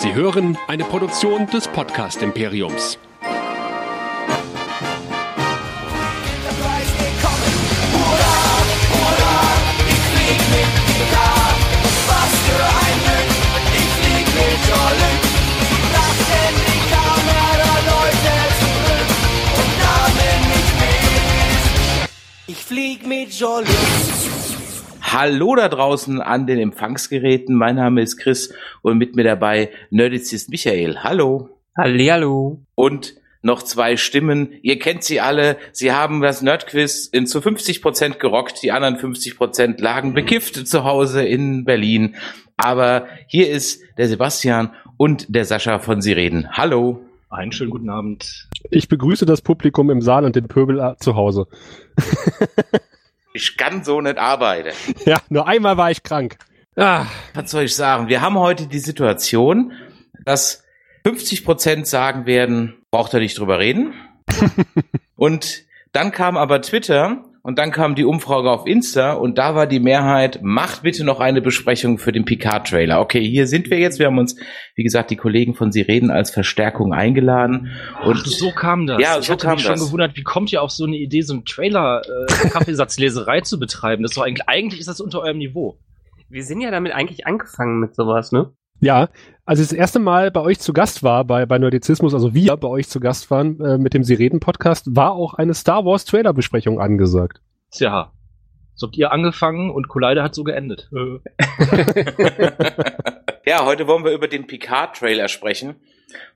Sie hören eine Produktion des Podcast Imperiums. Ich flieg mit Jolly. Hallo da draußen an den Empfangsgeräten. Mein Name ist Chris und mit mir dabei Nerdizist Michael. Hallo. Hallihallo. Und noch zwei Stimmen. Ihr kennt sie alle. Sie haben das Nerdquiz in zu 50 Prozent gerockt. Die anderen 50 Prozent lagen bekifft zu Hause in Berlin. Aber hier ist der Sebastian und der Sascha von Sie reden. Hallo. Einen schönen guten Abend. Ich begrüße das Publikum im Saal und den Pöbel zu Hause. Ich kann so nicht arbeiten. Ja, nur einmal war ich krank. Ah, was soll ich sagen? Wir haben heute die Situation, dass 50 Prozent sagen werden, braucht er nicht drüber reden. und dann kam aber Twitter und dann kam die Umfrage auf Insta und da war die Mehrheit, macht bitte noch eine Besprechung für den Picard-Trailer. Okay, hier sind wir jetzt. Wir haben uns, wie gesagt, die Kollegen von Sie reden als Verstärkung eingeladen. Und Ach, so kam das. Ja, ich so hatte kam mich schon das. gewundert, wie kommt ihr auf so eine Idee, so einen Trailer äh, Kaffeesatzleserei zu betreiben? Das ist doch eigentlich, eigentlich ist das unter eurem Niveau. Wir sind ja damit eigentlich angefangen mit sowas, ne? Ja, als ich das erste Mal bei euch zu Gast war, bei, bei Nerdizismus, also wir bei euch zu Gast waren äh, mit dem Sie reden Podcast, war auch eine Star Wars Trailer Besprechung angesagt. Tja. So habt ihr angefangen und Collider hat so geendet. Äh. ja, heute wollen wir über den Picard-Trailer sprechen.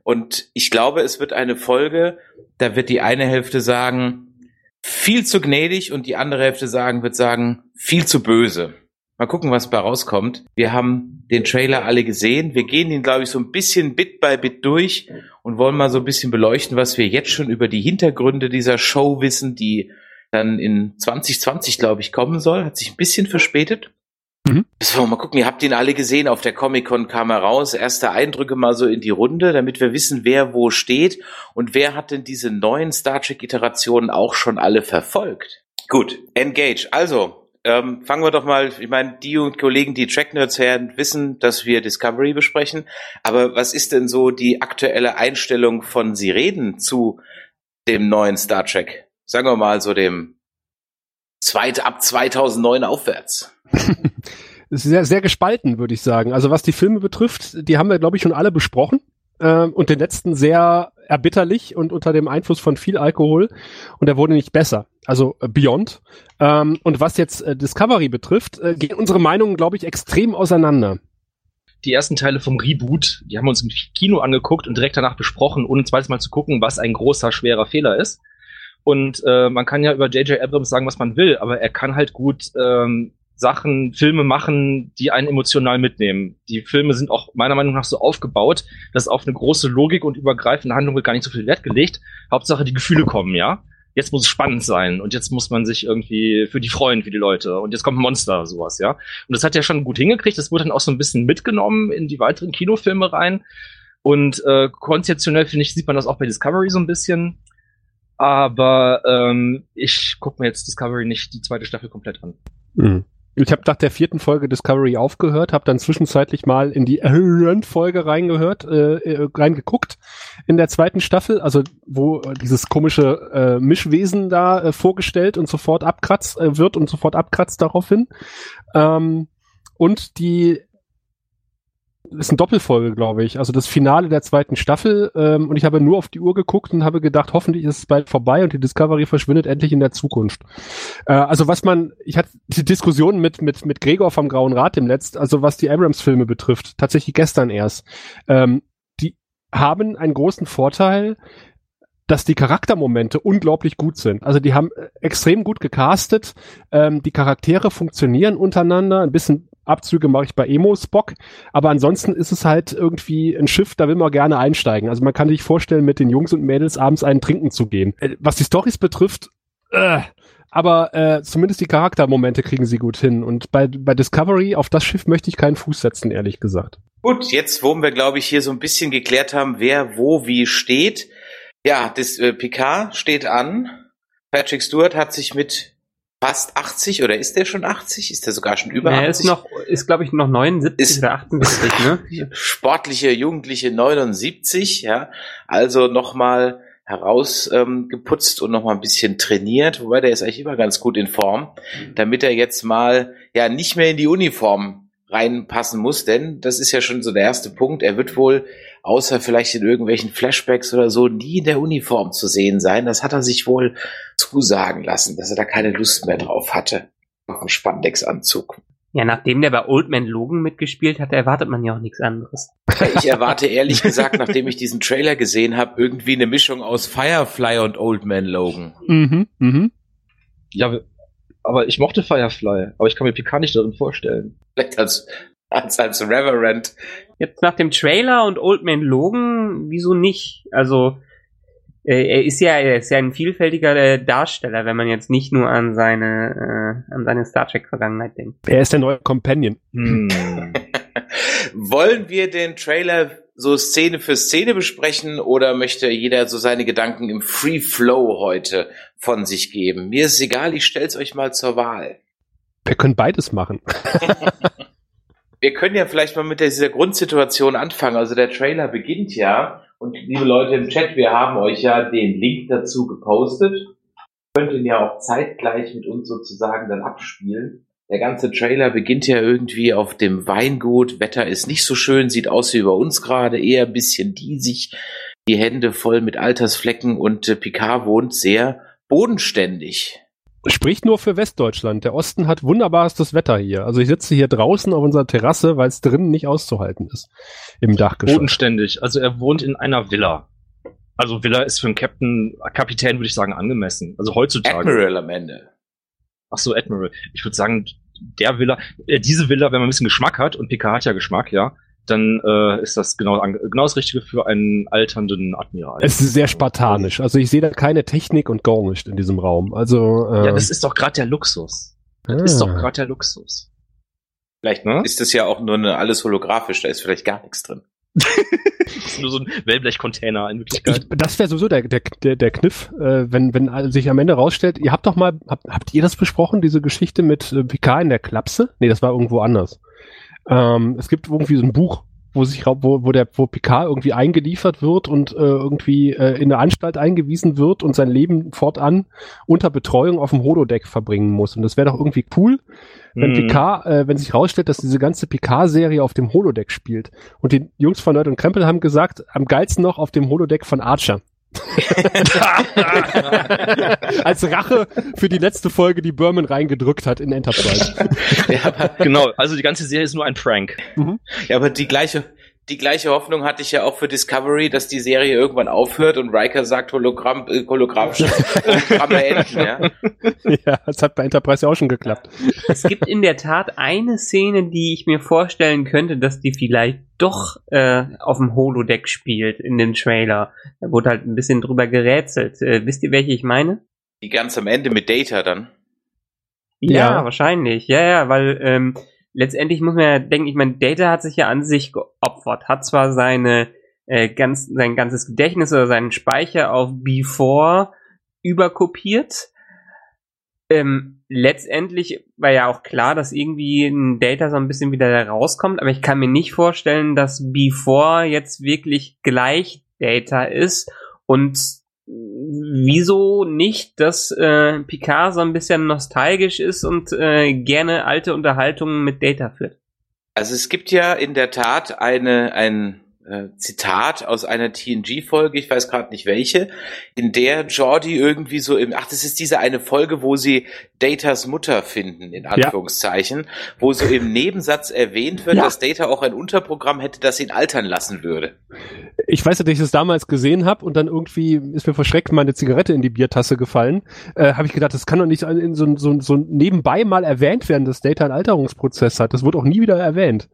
Und ich glaube, es wird eine Folge, da wird die eine Hälfte sagen, viel zu gnädig und die andere Hälfte sagen, wird sagen, viel zu böse. Mal gucken, was bei rauskommt. Wir haben den Trailer alle gesehen. Wir gehen ihn, glaube ich, so ein bisschen Bit by Bit durch und wollen mal so ein bisschen beleuchten, was wir jetzt schon über die Hintergründe dieser Show wissen, die dann in 2020, glaube ich, kommen soll. Hat sich ein bisschen verspätet. Mhm. Wir mal gucken, ihr habt ihn alle gesehen, auf der Comic-Con kam er raus, erste Eindrücke mal so in die Runde, damit wir wissen, wer wo steht und wer hat denn diese neuen Star Trek-Iterationen auch schon alle verfolgt. Gut, Engage. Also, ähm, fangen wir doch mal, ich meine, die und Kollegen, die Track-Nerds hören, wissen, dass wir Discovery besprechen, aber was ist denn so die aktuelle Einstellung von Sie reden zu dem neuen Star Trek? Sagen wir mal so dem zweit, ab 2009 aufwärts. Sehr, sehr gespalten, würde ich sagen. Also was die Filme betrifft, die haben wir, glaube ich, schon alle besprochen. Ähm, und den letzten sehr erbitterlich und unter dem Einfluss von viel Alkohol. Und der wurde nicht besser. Also Beyond. Ähm, und was jetzt äh, Discovery betrifft, äh, gehen unsere Meinungen, glaube ich, extrem auseinander. Die ersten Teile vom Reboot, die haben wir uns im Kino angeguckt und direkt danach besprochen, ohne zweites Mal zu gucken, was ein großer, schwerer Fehler ist. Und äh, man kann ja über J.J. Abrams sagen, was man will, aber er kann halt gut ähm, Sachen, Filme machen, die einen emotional mitnehmen. Die Filme sind auch meiner Meinung nach so aufgebaut, dass auf eine große Logik und übergreifende Handlung wird gar nicht so viel Wert gelegt. Hauptsache die Gefühle kommen, ja. Jetzt muss es spannend sein und jetzt muss man sich irgendwie für die freuen, für die Leute. Und jetzt kommt ein Monster, sowas, ja. Und das hat er schon gut hingekriegt. Das wurde dann auch so ein bisschen mitgenommen in die weiteren Kinofilme rein. Und äh, konzeptionell, finde ich, sieht man das auch bei Discovery so ein bisschen. Aber ähm, ich gucke mir jetzt Discovery nicht die zweite Staffel komplett an. Mhm. Ich habe nach der vierten Folge Discovery aufgehört, habe dann zwischenzeitlich mal in die Folge reingehört, äh, äh, reingeguckt in der zweiten Staffel, also wo äh, dieses komische äh, Mischwesen da äh, vorgestellt und sofort abkratzt äh, wird und sofort abkratzt daraufhin. Ähm, und die ist eine Doppelfolge, glaube ich. Also das Finale der zweiten Staffel. Ähm, und ich habe nur auf die Uhr geguckt und habe gedacht, hoffentlich ist es bald vorbei und die Discovery verschwindet endlich in der Zukunft. Äh, also was man, ich hatte die Diskussion mit mit mit Gregor vom Grauen Rat im Letzt, also was die Abrams-Filme betrifft, tatsächlich gestern erst. Ähm, die haben einen großen Vorteil, dass die Charaktermomente unglaublich gut sind. Also die haben äh, extrem gut gecastet, ähm, die Charaktere funktionieren untereinander, ein bisschen Abzüge mache ich bei Emo Spock, aber ansonsten ist es halt irgendwie ein Schiff, da will man gerne einsteigen. Also man kann sich vorstellen, mit den Jungs und Mädels abends einen trinken zu gehen. Äh, was die Stories betrifft, äh, aber äh, zumindest die Charaktermomente kriegen sie gut hin. Und bei, bei Discovery, auf das Schiff möchte ich keinen Fuß setzen, ehrlich gesagt. Gut, jetzt, wo wir, glaube ich, hier so ein bisschen geklärt haben, wer wo wie steht. Ja, das äh, Picard steht an. Patrick Stewart hat sich mit fast 80 oder ist der schon 80? Ist der sogar schon über er 80? ist noch, ist glaube ich noch 79 Ist- oder 78, ne? sportliche Jugendliche 79, ja, also nochmal heraus ähm, und nochmal ein bisschen trainiert, wobei der ist eigentlich immer ganz gut in Form, damit er jetzt mal ja nicht mehr in die Uniform reinpassen muss, denn das ist ja schon so der erste Punkt. Er wird wohl, außer vielleicht in irgendwelchen Flashbacks oder so, nie in der Uniform zu sehen sein. Das hat er sich wohl zusagen lassen, dass er da keine Lust mehr drauf hatte. Auf einen Spandex-Anzug. Ja, nachdem der bei Old Man Logan mitgespielt hat, erwartet man ja auch nichts anderes. Ich erwarte ehrlich gesagt, nachdem ich diesen Trailer gesehen habe, irgendwie eine Mischung aus Firefly und Old Man Logan. Mhm, mhm. Ja, aber ich mochte Firefly, aber ich kann mir Picard nicht darin vorstellen. Vielleicht als, als, als Reverend. Jetzt nach dem Trailer und Old Man Logan, wieso nicht? Also, äh, er ist ja, er ist ja ein vielfältiger äh, Darsteller, wenn man jetzt nicht nur an seine, äh, an seine Star Trek Vergangenheit denkt. Er ist der neue Companion. Hm. Wollen wir den Trailer so Szene für Szene besprechen oder möchte jeder so seine Gedanken im Free Flow heute von sich geben? Mir ist egal, ich stell's euch mal zur Wahl. Wir können beides machen. Wir können ja vielleicht mal mit dieser Grundsituation anfangen. Also der Trailer beginnt ja und liebe Leute im Chat, wir haben euch ja den Link dazu gepostet. Ihr könnt ihn ja auch zeitgleich mit uns sozusagen dann abspielen. Der ganze Trailer beginnt ja irgendwie auf dem Weingut. Wetter ist nicht so schön, sieht aus wie bei uns gerade, eher ein bisschen diesig. Die Hände voll mit Altersflecken und äh, Picard wohnt sehr bodenständig. Spricht nur für Westdeutschland. Der Osten hat wunderbarstes Wetter hier. Also ich sitze hier draußen auf unserer Terrasse, weil es drinnen nicht auszuhalten ist. Im Dachgeschoss. Bodenständig. Also er wohnt in einer Villa. Also Villa ist für einen Captain, Kapitän würde ich sagen, angemessen. Also heutzutage. Admiral am Ende. Ach so, Admiral. Ich würde sagen, der Villa, äh, diese Villa, wenn man ein bisschen Geschmack hat, und Picard hat ja Geschmack, ja, dann äh, ist das genau, genau das Richtige für einen alternden Admiral. Es ist sehr spartanisch. Also ich sehe da keine Technik und gar nicht in diesem Raum. Also äh, Ja, das ist doch gerade der Luxus. Das ah. ist doch gerade der Luxus. Vielleicht Ne? ist das ja auch nur eine, alles holographisch, da ist vielleicht gar nichts drin. Das ist nur so ein Wellblech-Container in Wirklichkeit. Ich, das wäre sowieso der, der, der, der Kniff, äh, wenn, wenn sich am Ende rausstellt, ihr habt doch mal, habt, habt ihr das besprochen, diese Geschichte mit äh, Picard in der Klapse? Nee, das war irgendwo anders. Ähm, es gibt irgendwie so ein Buch, wo sich wo, wo der wo Picard irgendwie eingeliefert wird und äh, irgendwie äh, in eine Anstalt eingewiesen wird und sein Leben fortan unter Betreuung auf dem Holodeck verbringen muss. Und das wäre doch irgendwie cool, wenn Mhm. Picard, äh, wenn sich rausstellt, dass diese ganze Picard-Serie auf dem Holodeck spielt. Und die Jungs von Nerd und Krempel haben gesagt, am geilsten noch auf dem Holodeck von Archer. Als Rache für die letzte Folge, die Berman reingedrückt hat in Enterprise. Ja, aber, genau, also die ganze Serie ist nur ein Prank. ja, aber die gleiche, die gleiche Hoffnung hatte ich ja auch für Discovery, dass die Serie irgendwann aufhört und Riker sagt Hologramm, äh, holographische Hologramme enden, ja. ja, das hat bei Enterprise ja auch schon geklappt. Es gibt in der Tat eine Szene, die ich mir vorstellen könnte, dass die vielleicht doch äh, auf dem Holodeck spielt in dem Trailer. Da wurde halt ein bisschen drüber gerätselt. Äh, wisst ihr, welche ich meine? Die ganz am Ende mit Data dann. Ja, Ja. wahrscheinlich. Ja, ja, weil ähm, letztendlich muss man ja denken, ich meine, Data hat sich ja an sich geopfert, hat zwar seine äh, ganz, sein ganzes Gedächtnis oder seinen Speicher auf Before überkopiert. Ähm, letztendlich war ja auch klar, dass irgendwie ein Data so ein bisschen wieder da rauskommt, aber ich kann mir nicht vorstellen, dass Before jetzt wirklich gleich Data ist und wieso nicht, dass äh, Picard so ein bisschen nostalgisch ist und äh, gerne alte Unterhaltungen mit Data führt. Also es gibt ja in der Tat eine, ein Zitat aus einer TNG-Folge, ich weiß gerade nicht welche, in der Jordi irgendwie so im, ach, das ist diese eine Folge, wo sie Datas Mutter finden, in Anführungszeichen, wo so im Nebensatz erwähnt wird, Ja. dass Data auch ein Unterprogramm hätte, das ihn altern lassen würde. Ich weiß ja, dass ich das damals gesehen habe und dann irgendwie ist mir verschreckt meine Zigarette in die Biertasse gefallen. Äh, habe ich gedacht, das kann doch nicht in so, so, so nebenbei mal erwähnt werden, dass Data einen Alterungsprozess hat. Das wird auch nie wieder erwähnt.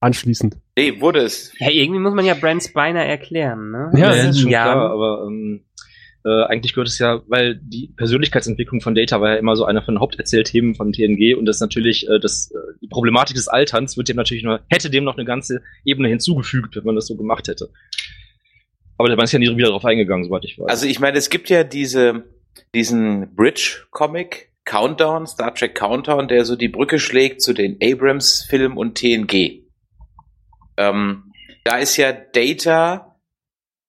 Anschließend. Nee, wurde es. Ja, irgendwie muss man ja Brent Spiner erklären, ne? Ja, In ist schon Jahren. klar, aber ähm, äh, eigentlich gehört es ja, weil die Persönlichkeitsentwicklung von Data war ja immer so einer von den Haupterzählthemen von TNG und das natürlich, äh, das, äh, die Problematik des Alterns wird dem natürlich nur, hätte dem noch eine ganze Ebene hinzugefügt, wenn man das so gemacht hätte. Aber da ist ja nie wieder drauf eingegangen, soweit ich weiß. Also ich meine, es gibt ja diese, diesen Bridge-Comic Countdown, Star Trek Countdown, der so die Brücke schlägt zu den Abrams-Filmen und TNG. Ähm, da ist ja Data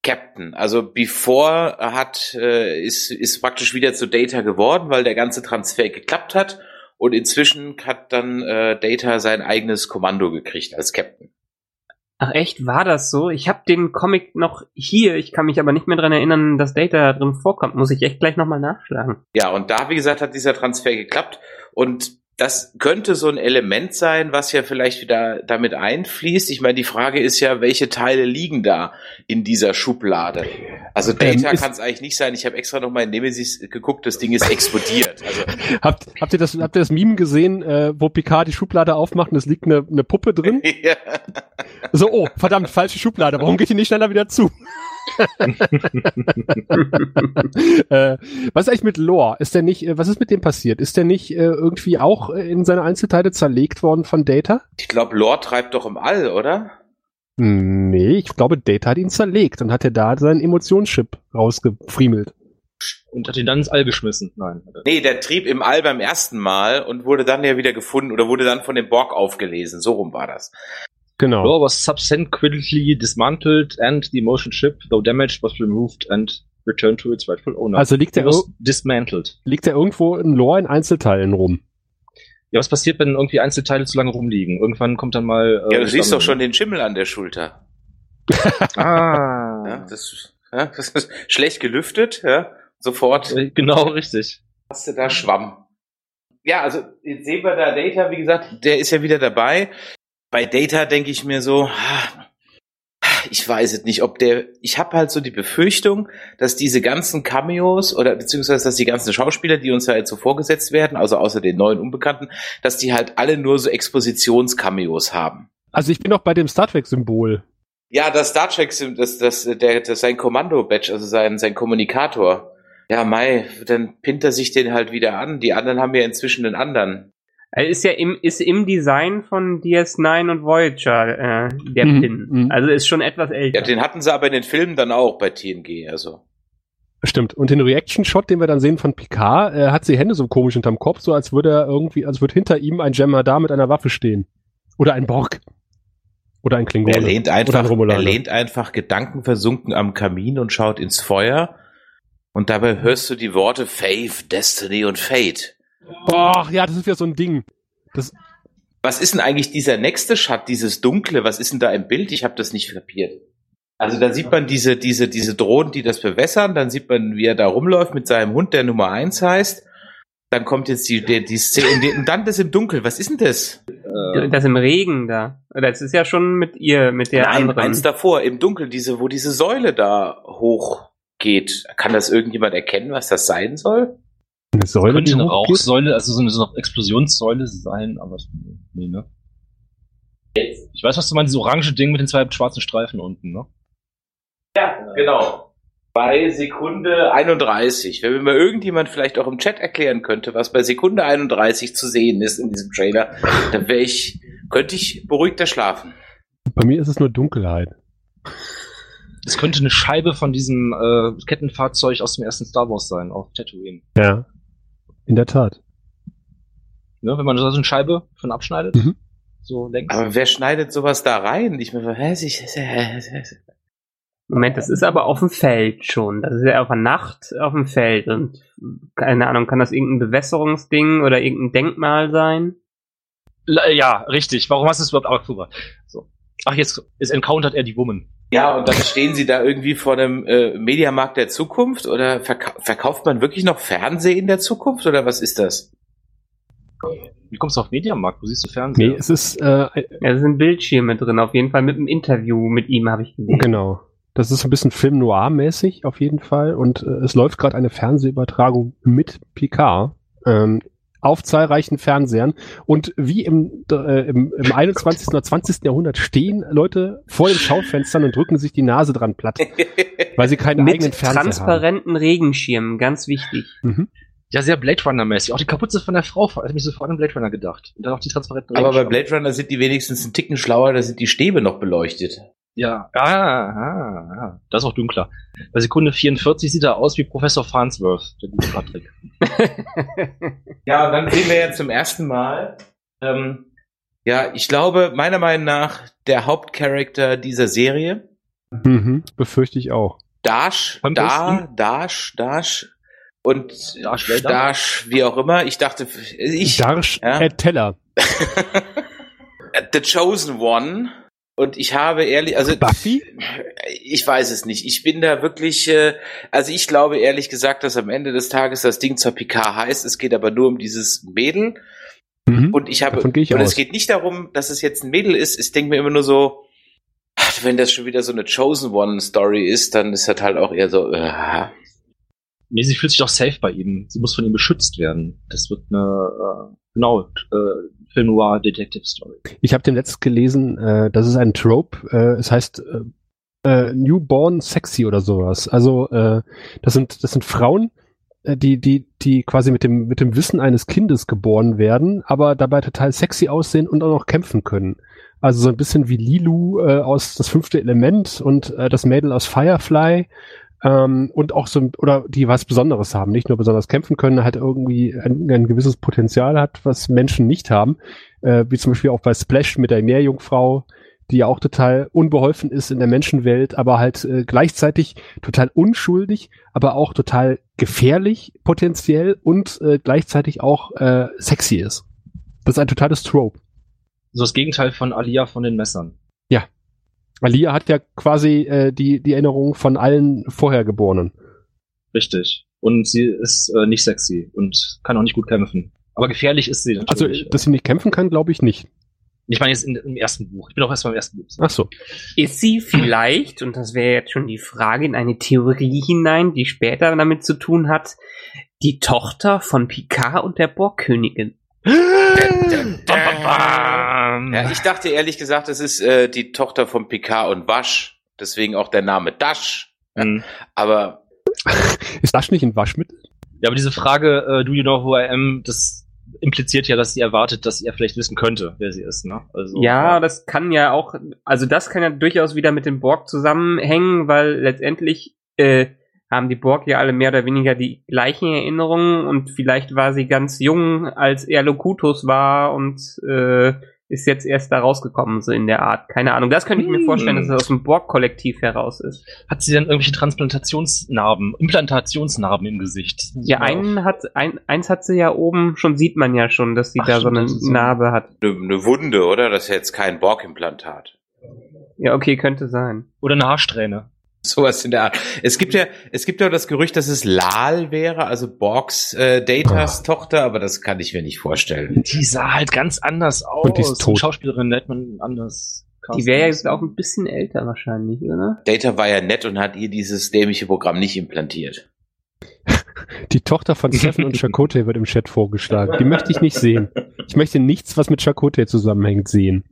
Captain. Also Before hat äh, ist ist praktisch wieder zu Data geworden, weil der ganze Transfer geklappt hat und inzwischen hat dann äh, Data sein eigenes Kommando gekriegt als Captain. Ach echt, war das so? Ich habe den Comic noch hier, ich kann mich aber nicht mehr dran erinnern, dass Data drin vorkommt. Muss ich echt gleich nochmal nachschlagen. Ja, und da, wie gesagt, hat dieser Transfer geklappt und das könnte so ein Element sein, was ja vielleicht wieder damit einfließt. Ich meine, die Frage ist ja, welche Teile liegen da in dieser Schublade? Also Data Ähm, kann es eigentlich nicht sein. Ich habe extra noch mal in Nemesis geguckt, das Ding ist explodiert. Also Habt, habt, ihr das, habt ihr das Meme gesehen, äh, wo Picard die Schublade aufmacht und es liegt eine, eine Puppe drin? ja. So, oh, verdammt, falsche Schublade. Warum geht die nicht schneller wieder zu? äh, was ist eigentlich mit Lore? Ist der nicht, äh, was ist mit dem passiert? Ist der nicht äh, irgendwie auch äh, in seine Einzelteile zerlegt worden von Data? ich glaube, Lore treibt doch im All, oder? Nee, ich glaube, Data hat ihn zerlegt und hat er da seinen Emotionschip rausgefriemelt. Und hat ihn dann ins All geschmissen. Nein. Nee, der trieb im All beim ersten Mal und wurde dann ja wieder gefunden oder wurde dann von dem Borg aufgelesen. So rum war das. Genau. Lore was subsequently dismantled and the motion ship, though damaged, was removed and returned to its rightful owner. Also liegt er, ir- dismantled. liegt er irgendwo in Lore in Einzelteilen rum? Ja, was passiert, wenn irgendwie Einzelteile zu lange rumliegen? Irgendwann kommt dann mal. äh, Ja, du siehst doch schon den Schimmel an der Schulter. Ah. Ja, das, ja, das ist schlecht gelüftet, ja. Sofort Äh, Genau, richtig. hast du da Schwamm. Ja, also jetzt sehen wir da Data, wie gesagt, der ist ja wieder dabei. Bei Data denke ich mir so, ich weiß es nicht, ob der, ich habe halt so die Befürchtung, dass diese ganzen Cameos oder beziehungsweise dass die ganzen Schauspieler, die uns ja jetzt so vorgesetzt werden, also außer den neuen Unbekannten, dass die halt alle nur so Expositionscameos haben. Also ich bin noch bei dem Star Trek-Symbol. Ja, das Star Trek, das, das, der, das sein Kommando-Badge, also sein, sein Kommunikator. Ja, Mai, dann pinnt er sich den halt wieder an. Die anderen haben ja inzwischen einen anderen. Er ist ja im, ist im Design von DS9 und Voyager äh, der Mhm, Pin. mhm. Also ist schon etwas älter. Ja, den hatten sie aber in den Filmen dann auch bei TNG, also. Stimmt. Und den Reaction-Shot, den wir dann sehen von Picard, äh, hat sie Hände so komisch hinterm Kopf, so als würde er irgendwie, als würde hinter ihm ein Gemma da mit einer Waffe stehen. Oder ein Borg. Oder ein Klingone. Er lehnt Oder ein einfach, Romulaner. er lehnt einfach gedankenversunken am Kamin und schaut ins Feuer. Und dabei hörst du die Worte Faith, Destiny und Fate. Boah, ja, das ist wieder so ein Ding. Das, Was ist denn eigentlich dieser nächste Shot, dieses Dunkle? Was ist denn da im Bild? Ich habe das nicht kapiert. Also da sieht man diese, diese, diese Drohnen, die das bewässern. Dann sieht man, wie er da rumläuft mit seinem Hund, der Nummer eins heißt. Dann kommt jetzt die, die, die Szene, und dann das im Dunkel. Was ist denn das? Das im Regen da. Das ist ja schon mit ihr, mit der Nein, anderen. eins davor, im Dunkel, diese, wo diese Säule da hochgeht. Kann das irgendjemand erkennen, was das sein soll? Eine Säule, könnte eine? Rauchsäule, also so eine, so eine Explosionssäule sein, aber nee, ne? Ich weiß, was du meinst, dieses orange Ding mit den zwei schwarzen Streifen unten, ne? Ja, genau. Bei Sekunde 31. Wenn mir mal irgendjemand vielleicht auch im Chat erklären könnte, was bei Sekunde 31 zu sehen ist in diesem Trailer, dann wäre ich, könnte ich beruhigter schlafen. Bei mir ist es nur Dunkelheit. Es könnte eine Scheibe von diesem äh, Kettenfahrzeug aus dem ersten Star Wars sein, auf Tatooine. Ja. In der Tat. Ne? Wenn man so eine Scheibe von abschneidet, Mhm. so längs. Aber wer schneidet sowas da rein? Ich mir, hä, ich, Moment, das ist aber auf dem Feld schon. Das ist ja auf der Nacht auf dem Feld und keine Ahnung, kann das irgendein Bewässerungsding oder irgendein Denkmal sein? Ja, richtig. Warum hast du es überhaupt abgefuhr? So. Ach, jetzt ist encountert er die Woman. Ja, und dann stehen sie da irgendwie vor einem äh, Mediamarkt der Zukunft oder verka verkauft man wirklich noch Fernsehen in der Zukunft oder was ist das? Wie kommst du auf Mediamarkt? Wo siehst du Fernsehen? Nee, es ist, äh, Ja, da sind Bildschirme drin, auf jeden Fall mit einem Interview mit ihm habe ich gesehen. genau. Das ist ein bisschen Film Noir-mäßig auf jeden Fall. Und äh, es läuft gerade eine Fernsehübertragung mit Picard. Ähm, auf zahlreichen Fernsehern. Und wie im, äh, im, im 21. oder 20. Jahrhundert stehen Leute vor den Schaufenstern und drücken sich die Nase dran platt, weil sie keinen Mit eigenen Fernseher transparenten Regenschirmen, ganz wichtig. haben. Mhm. Ja, sehr Blade Runner-mäßig. Auch die Kapuze von der Frau hat mich sofort an Blade Runner gedacht. Und dann auch die transparenten Aber bei Regenschirme. Blade Runner sind die wenigstens ein Ticken schlauer, da sind die Stäbe noch beleuchtet. Ja, ah, ah, ah, das ist auch dunkler. Bei Sekunde 44 sieht er aus wie Professor Farnsworth, der gute Patrick. Ja, und dann sehen wir ja zum ersten Mal, ähm, ja, ich glaube, meiner Meinung nach, der Hauptcharakter dieser Serie, Mhm, befürchte ich auch. Dash, Da, Dash, Dash und Dash? Dash, wie auch immer. Ich dachte, ich, Darsh ja. Ed Teller. The Chosen One. Und ich habe ehrlich, also Buffy? ich weiß es nicht. Ich bin da wirklich, äh, also ich glaube ehrlich gesagt, dass am Ende des Tages das Ding zur PK heißt. Es geht aber nur um dieses Mädel. Mhm. Und ich habe, ich und aus. es geht nicht darum, dass es jetzt ein Mädel ist. Ich denke mir immer nur so, ach, wenn das schon wieder so eine Chosen One Story ist, dann ist das halt auch eher so, äh, Nee, sie fühlt sich doch safe bei ihm. Sie muss von ihm beschützt werden. Das wird eine, äh, genau, äh, Film Noir Detective Story. Ich habe den letztes gelesen, äh, das ist ein Trope, äh, es heißt äh, äh, Newborn Sexy oder sowas. Also äh, das sind das sind Frauen, äh, die die die quasi mit dem mit dem Wissen eines Kindes geboren werden, aber dabei total sexy aussehen und auch noch kämpfen können. Also so ein bisschen wie Lilu äh, aus das fünfte Element und äh, das Mädel aus Firefly. Ähm, und auch so, oder die was Besonderes haben, nicht nur besonders kämpfen können, halt irgendwie ein, ein gewisses Potenzial hat, was Menschen nicht haben äh, wie zum Beispiel auch bei Splash mit der Meerjungfrau, die ja auch total unbeholfen ist in der Menschenwelt, aber halt äh, gleichzeitig total unschuldig, aber auch total gefährlich potenziell und äh, gleichzeitig auch äh, sexy ist. Das ist ein totales Trope. So das Gegenteil von Alia von den Messern. Alia hat ja quasi äh, die, die Erinnerung von allen Vorhergeborenen. Richtig. Und sie ist äh, nicht sexy und kann auch nicht gut kämpfen. Aber gefährlich ist sie Also, natürlich. dass sie nicht kämpfen kann, glaube ich nicht. ich meine jetzt in, im ersten Buch. Ich bin auch erst beim ersten Buch. Ach so. Ist sie vielleicht, und das wäre jetzt schon die Frage, in eine Theorie hinein, die später damit zu tun hat, die Tochter von Picard und der Borgkönigin? Ja, ich dachte ehrlich gesagt, es ist äh, die Tochter von Picard und Wasch. Deswegen auch der Name Dash. Mhm. Aber Ist das nicht ein Waschmittel? Ja, aber diese Frage, äh, do you know who I am, das impliziert ja, dass sie erwartet, dass er vielleicht wissen könnte, wer sie ist, ne? Also, Ja, das kann ja auch, also das kann ja durchaus wieder mit dem Borg zusammenhängen, weil letztendlich äh, haben die Borg ja alle mehr oder weniger die gleichen Erinnerungen und vielleicht war sie ganz jung, als er Locutus war und äh, ist jetzt erst da rausgekommen, so in der Art. Keine Ahnung. Das könnte ich mir Hm. vorstellen, dass es aus dem Borg-Kollektiv heraus ist. Hat sie denn irgendwelche Transplantationsnarben, Implantationsnarben im Gesicht? Ja, einen hat, ein, eins hat sie ja oben, schon sieht man ja schon, dass sie Ach, da so eine. Narbe hat. eine, eine Wunde, oder? Das ist ja jetzt kein Borg-Implantat. Ja, okay, könnte sein. Oder eine Haarsträhne. Sowas in der Art. Es gibt ja, es gibt ja das Gerücht, dass es Lal wäre, also Borgs äh, Datas Tochter, aber das kann ich mir nicht vorstellen. Die sah halt ganz anders aus. Und die ist tot. Schauspielerin hätte man anders. Die wäre ja jetzt auch ein bisschen älter wahrscheinlich, oder? Data war ja nett und hat ihr dieses dämliche Programm nicht implantiert. Die Tochter von Stefan und Chakotay wird im Chat vorgeschlagen. Die möchte ich nicht sehen. Ich möchte nichts, was mit Chakotay zusammenhängt, sehen.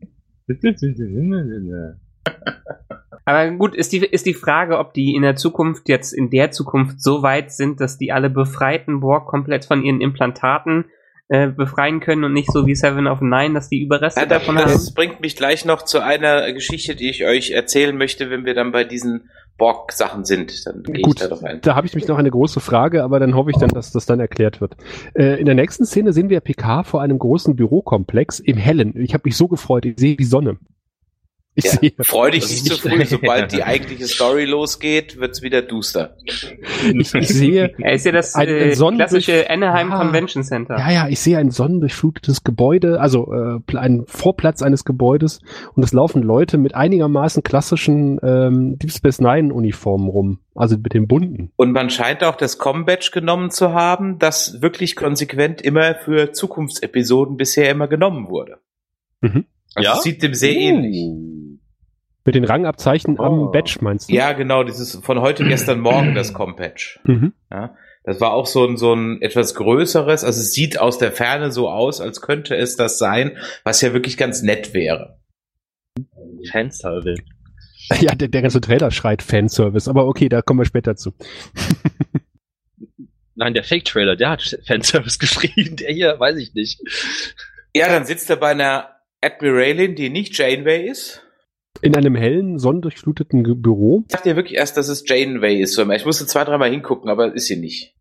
Aber gut, ist die, ist die Frage, ob die in der Zukunft jetzt in der Zukunft so weit sind, dass die alle befreiten Borg komplett von ihren Implantaten äh, befreien können und nicht so wie Seven of Nine, dass die Überreste Ja, das, davon haben. das bringt mich gleich noch zu einer Geschichte, die ich euch erzählen möchte, wenn wir dann bei diesen Borg-Sachen sind. Dann gehe ich Gut, da doch ein. da habe ich mich noch eine große Frage, aber dann hoffe ich dann, dass das dann erklärt wird. Äh, in der nächsten Szene sehen wir PK vor einem großen Bürokomplex im Hellen. Ich habe mich so gefreut, ich sehe die Sonne. Ich Ja, sehe, freu dich nicht zu nicht- früh, sobald die eigentliche Story losgeht, wird's wieder duster. ich, ich sehe, Er ist ja das Ein- ein äh, Sonnen- klassische Anaheim Ja. Convention Center. ja, ja, ich sehe ein sonnendurchflutetes Gebäude, also äh, einen Vorplatz eines Gebäudes und es laufen Leute mit einigermaßen klassischen ähm, Deep Space Nine Uniformen rum, also mit den bunten. Und man scheint auch das Com-Badge genommen zu haben, das wirklich konsequent immer für Zukunftsepisoden bisher immer genommen wurde. Mhm. Also Ja? sieht dem sehr ähnlich. Mit den Rangabzeichen Oh. am Badge meinst du? Ja, genau, dieses von heute, gestern, morgen, das Com-Badge. Mhm. Ja, das war auch so ein, so ein etwas größeres, also es sieht aus der Ferne so aus, als könnte es das sein, was ja wirklich ganz nett wäre. Fanservice. Ja, der, der ganze Trailer schreit Fanservice, aber okay, da kommen wir später zu. Nein, der Fake-Trailer, der hat Fanservice geschrieben. Der hier, weiß ich nicht. Ja, dann sitzt er bei einer Admiralin, die nicht Janeway ist. In einem hellen, sonnendurchfluteten Büro. Ich dachte ja wirklich erst, dass es Janeway ist. Ich musste zwei, dreimal hingucken, aber ist sie nicht.